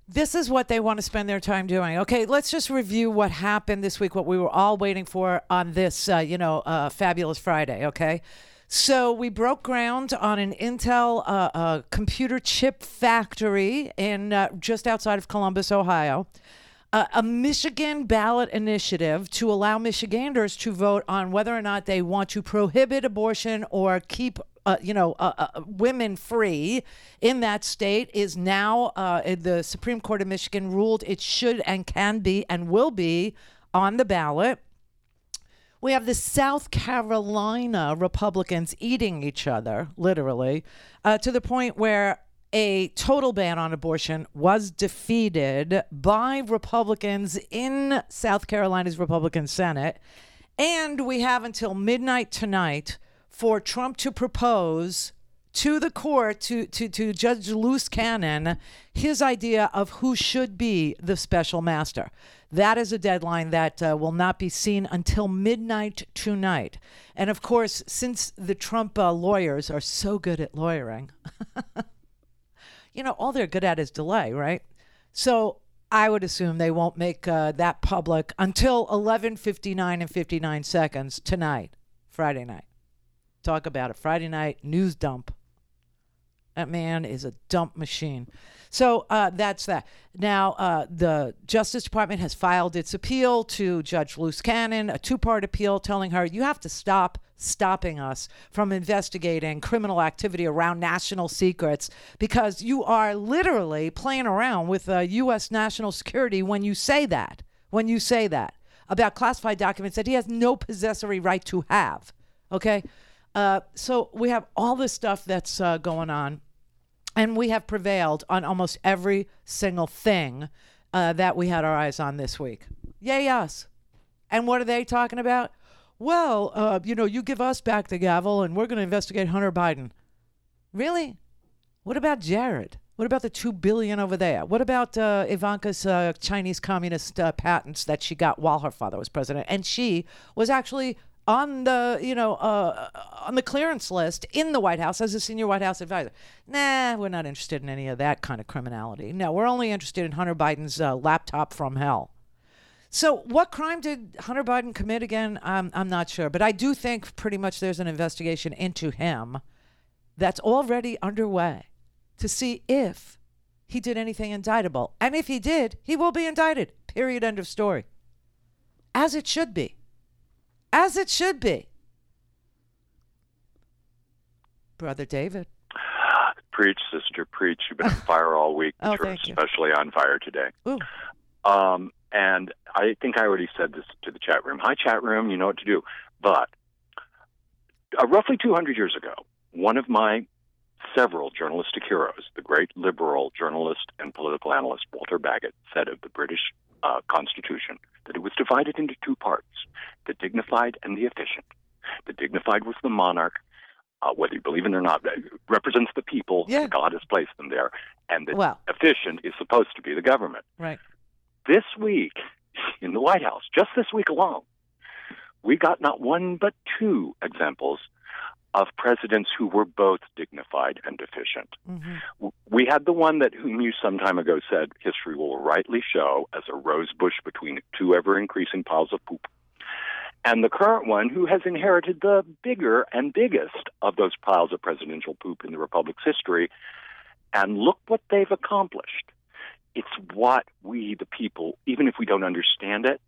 This is what they want to spend their time doing. Okay, let's just review what happened this week, what we were all waiting for on this, uh, you know, uh, fabulous Friday. Okay. So we broke ground on an Intel uh, computer chip factory in just outside of Columbus, Ohio. Uh, a Michigan ballot initiative to allow Michiganders to vote on whether or not they want to prohibit abortion or keep, uh, you know, uh, uh, women free in that state is now uh, the Supreme Court of Michigan ruled it should and can be and will be on the ballot. We have the South Carolina Republicans eating each other, literally, uh, to the point where a total ban on abortion was defeated by Republicans in South Carolina's Republican Senate. And we have until midnight tonight for Trump to propose to the court, to, to, to Judge Luce Cannon, his idea of who should be the special master. That is a deadline that uh, will not be seen until midnight tonight. And of course, since the Trump uh, lawyers are so good at lawyering, you know, all they're good at is delay, right? So I would assume they won't make uh, that public until 11:59 and 59 seconds tonight, Friday night. Talk about it. Friday night news dump. That man is a dump machine. So uh, that's that. Now, uh, the Justice Department has filed its appeal to Judge Luce Cannon, a two part appeal telling her you have to stop stopping us from investigating criminal activity around national secrets because you are literally playing around with uh, U.S. national security when you say that. When you say that about classified documents that he has no possessory right to have. Okay? Uh, so we have all this stuff that's uh, going on, and we have prevailed on almost every single thing uh, that we had our eyes on this week. Yay, us. And what are they talking about? Well, uh, you know, you give us back the gavel, and we're going to investigate Hunter Biden. Really? What about Jared? What about the two billion over there? What about uh, Ivanka's uh, Chinese communist uh, patents that she got while her father was president, and she was actually on the you know uh, on the clearance list in the White House as a senior White House advisor. Nah, we're not interested in any of that kind of criminality. No, we're only interested in Hunter Biden's uh, laptop from hell. So, what crime did Hunter Biden commit again? Um, I'm not sure, but I do think pretty much there's an investigation into him that's already underway to see if he did anything indictable. And if he did, he will be indicted. Period. End of story. As it should be. As it should be. Brother David. Preach, sister, preach. You've been on fire all week. Oh, thank you. especially on fire today. Ooh. Um, and I think I already said this to the chat room. Hi, chat room. You know what to do. But uh, roughly 200 years ago, one of my several journalistic heroes, the great liberal journalist and political analyst Walter Bagehot, said of the British uh, Constitution that it was divided into two parts the dignified and the efficient. The dignified was the monarch, uh, whether you believe in it or not, that represents the people. Yeah. God has placed them there. And the Well. efficient is supposed to be the government. Right. This week in the White House, just this week alone, we got not one but two examples of presidents who were both dignified and efficient. Mm-hmm. We had the one that whom you some time ago said history will rightly show as a rose bush between two ever increasing piles of poop. And the current one who has inherited the bigger and biggest of those piles of presidential poop in the Republic's history. And look what they've accomplished. It's what we, the people, even if we don't understand it,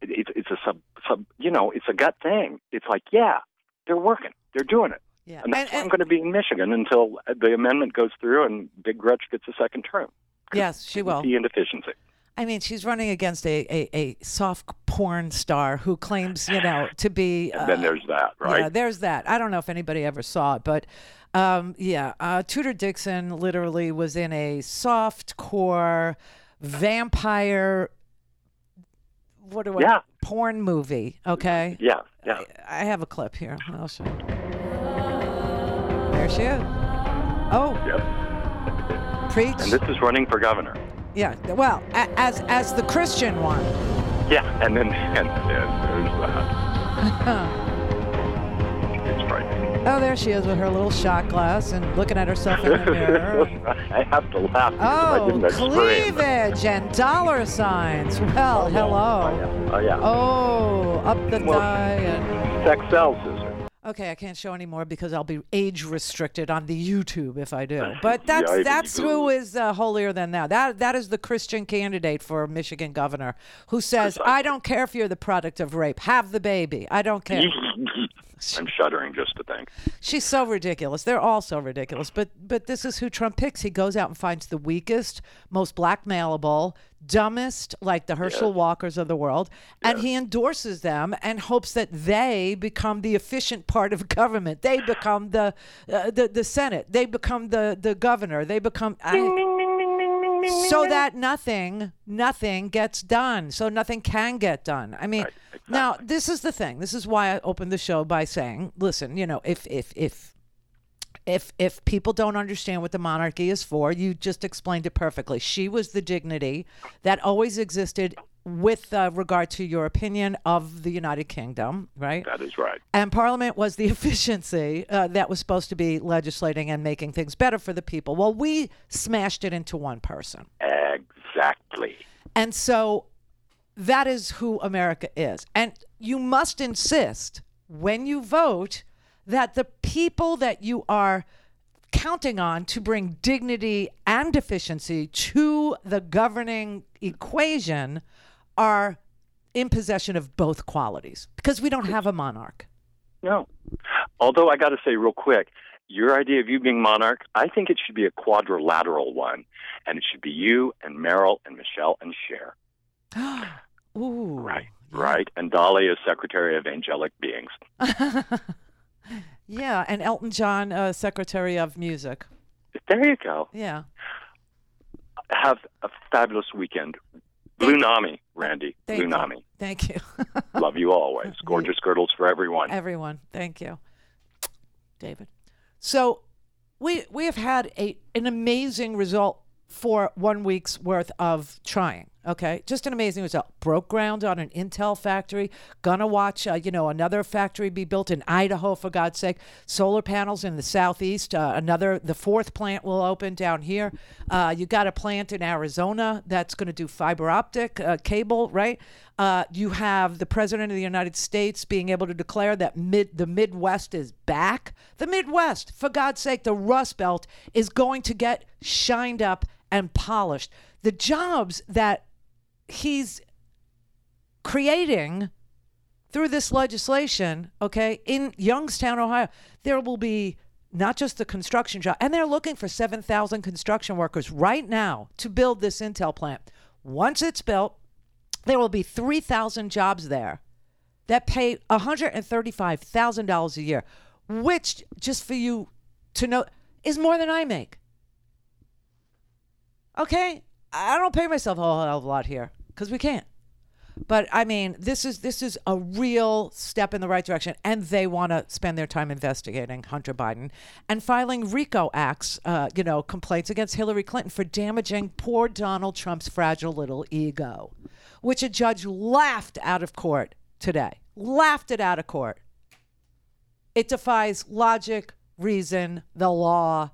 it it's, it's a sub, sub, you know, it's a gut thing. It's like, yeah, they're working, they're doing it. Yeah. And that's why I'm going to be in Michigan until the amendment goes through and Big Gretch gets a second term. Yes, she will. The inefficiency. I mean, she's running against a, a, a soft porn star who claims, you know, to be. And then there's that, right? Yeah, there's that. I don't know if anybody ever saw it, but um, yeah, uh, Tudor Dixon literally was in a soft core vampire. What do I? Yeah. Porn movie. Okay. Yeah, yeah. I have a clip here. I'll show you. There she is. Oh. Yep. Preach. And this is running for governor. Yeah. Well, a- as as the Christian one. Yeah, and then and, and there's that. It's frightening. Oh, there she is with her little shot glass and looking at herself in the mirror. I have to laugh Oh, cleavage and dollar signs. Well, oh, hello. Oh, oh yeah. Oh, up the Well, thigh and. Sex sells. Okay, I can't show anymore because I'll be age restricted on the YouTube if I do. But that's Yeah, that's who is uh, holier than thou. That that is the Christian candidate for Michigan governor who says, "I don't care if you're the product of rape. Have the baby. I don't care." I'm shuddering just to think. She's so ridiculous. They're all so ridiculous. But but this is who Trump picks. He goes out and finds the weakest, most blackmailable, dumbest, like the Herschel Walkers of the world, and he endorses them and hopes that they become the efficient part of government. They become the uh, the the Senate. They become the the governor. They become. I- so that nothing, nothing gets done. So nothing can get done. I mean, now this is the thing. This is why I opened the show by saying, listen, you know, if if if if if people don't understand what the monarchy is for, you just explained it perfectly. She was the dignity that always existed with uh, regard to your opinion of the United Kingdom, right? That is right. And Parliament was the efficiency uh, that was supposed to be legislating and making things better for the people. Well, we smashed it into one person. Exactly. And so that is who America is. And you must insist when you vote that the people that you are counting on to bring dignity and efficiency to the governing equation are in possession of both qualities because we don't have a monarch. No. Although I got to say real quick, your idea of you being monarch, I think it should be a quadrilateral one, and it should be you and Meryl and Michelle and Cher. Ooh. Right. Right. And Dolly is Secretary of Angelic Beings. Yeah, and Elton John, uh, Secretary of Music. There you go. Yeah. Have a fabulous weekend. Blue Nami, Randi. Thank Blue you. Nami. Thank you. Love you always. Gorgeous girdles for everyone. Everyone, thank you, David. So, we we have had a an amazing result for one week's worth of trying. Okay, just an amazing result. Broke ground on an Intel factory. Gonna watch, uh, you know, another factory be built in Idaho for God's sake. Solar panels in the southeast. Uh, another, the fourth plant will open down here. Uh, you got a plant in Arizona that's going to do fiber optic uh, cable, right? Uh, you have the president of the United States being able to declare that mid the Midwest is back. The Midwest, for God's sake, the Rust Belt is going to get shined up and polished. The jobs that he's creating through this legislation, okay, in Youngstown, Ohio, there will be not just the construction job, and they're looking for 7,000 construction workers right now to build this Intel plant. Once it's built, there will be 3,000 jobs there that pay $135,000 a year, which, just for you to know, is more than I make. Okay? I don't pay myself a whole hell of a lot here because we can't. But I mean, this is this is a real step in the right direction, and they want to spend their time investigating Hunter Biden and filing RICO acts, uh, you know, complaints against Hillary Clinton for damaging poor Donald Trump's fragile little ego, which a judge laughed out of court today. Laughed it out of court. It defies logic, reason, the law,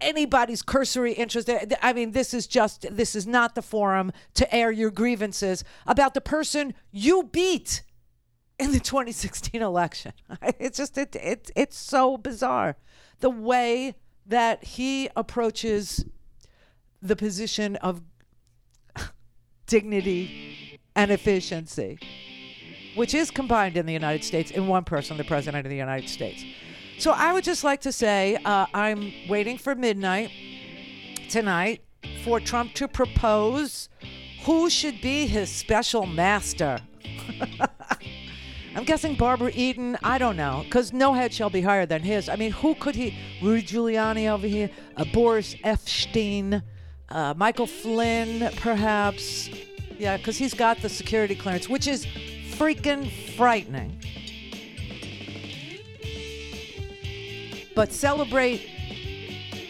anybody's cursory interest. I mean, this is just, this is not the forum to air your grievances about the person you beat in the 2016 election. It's just, it, it, it's so bizarre. The way that he approaches the position of dignity and efficiency, which is combined in the United States in one person, the President of the United States. So I would just like to say uh, I'm waiting for midnight tonight for Trump to propose who should be his special master. I'm guessing Barbara Eden. I don't know, because no head shall be higher than his. I mean, who could he? Rudy Giuliani over here, uh, Boris Epshteyn, uh, Michael Flynn, perhaps. Yeah, because he's got the security clearance, which is freaking frightening. But celebrate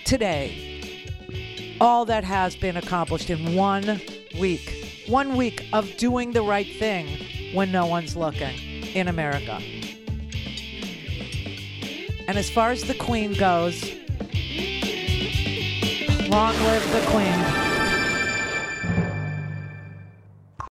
today all that has been accomplished in one week. One week of doing the right thing when no one's looking in America. And as far as the Queen goes, long live the Queen.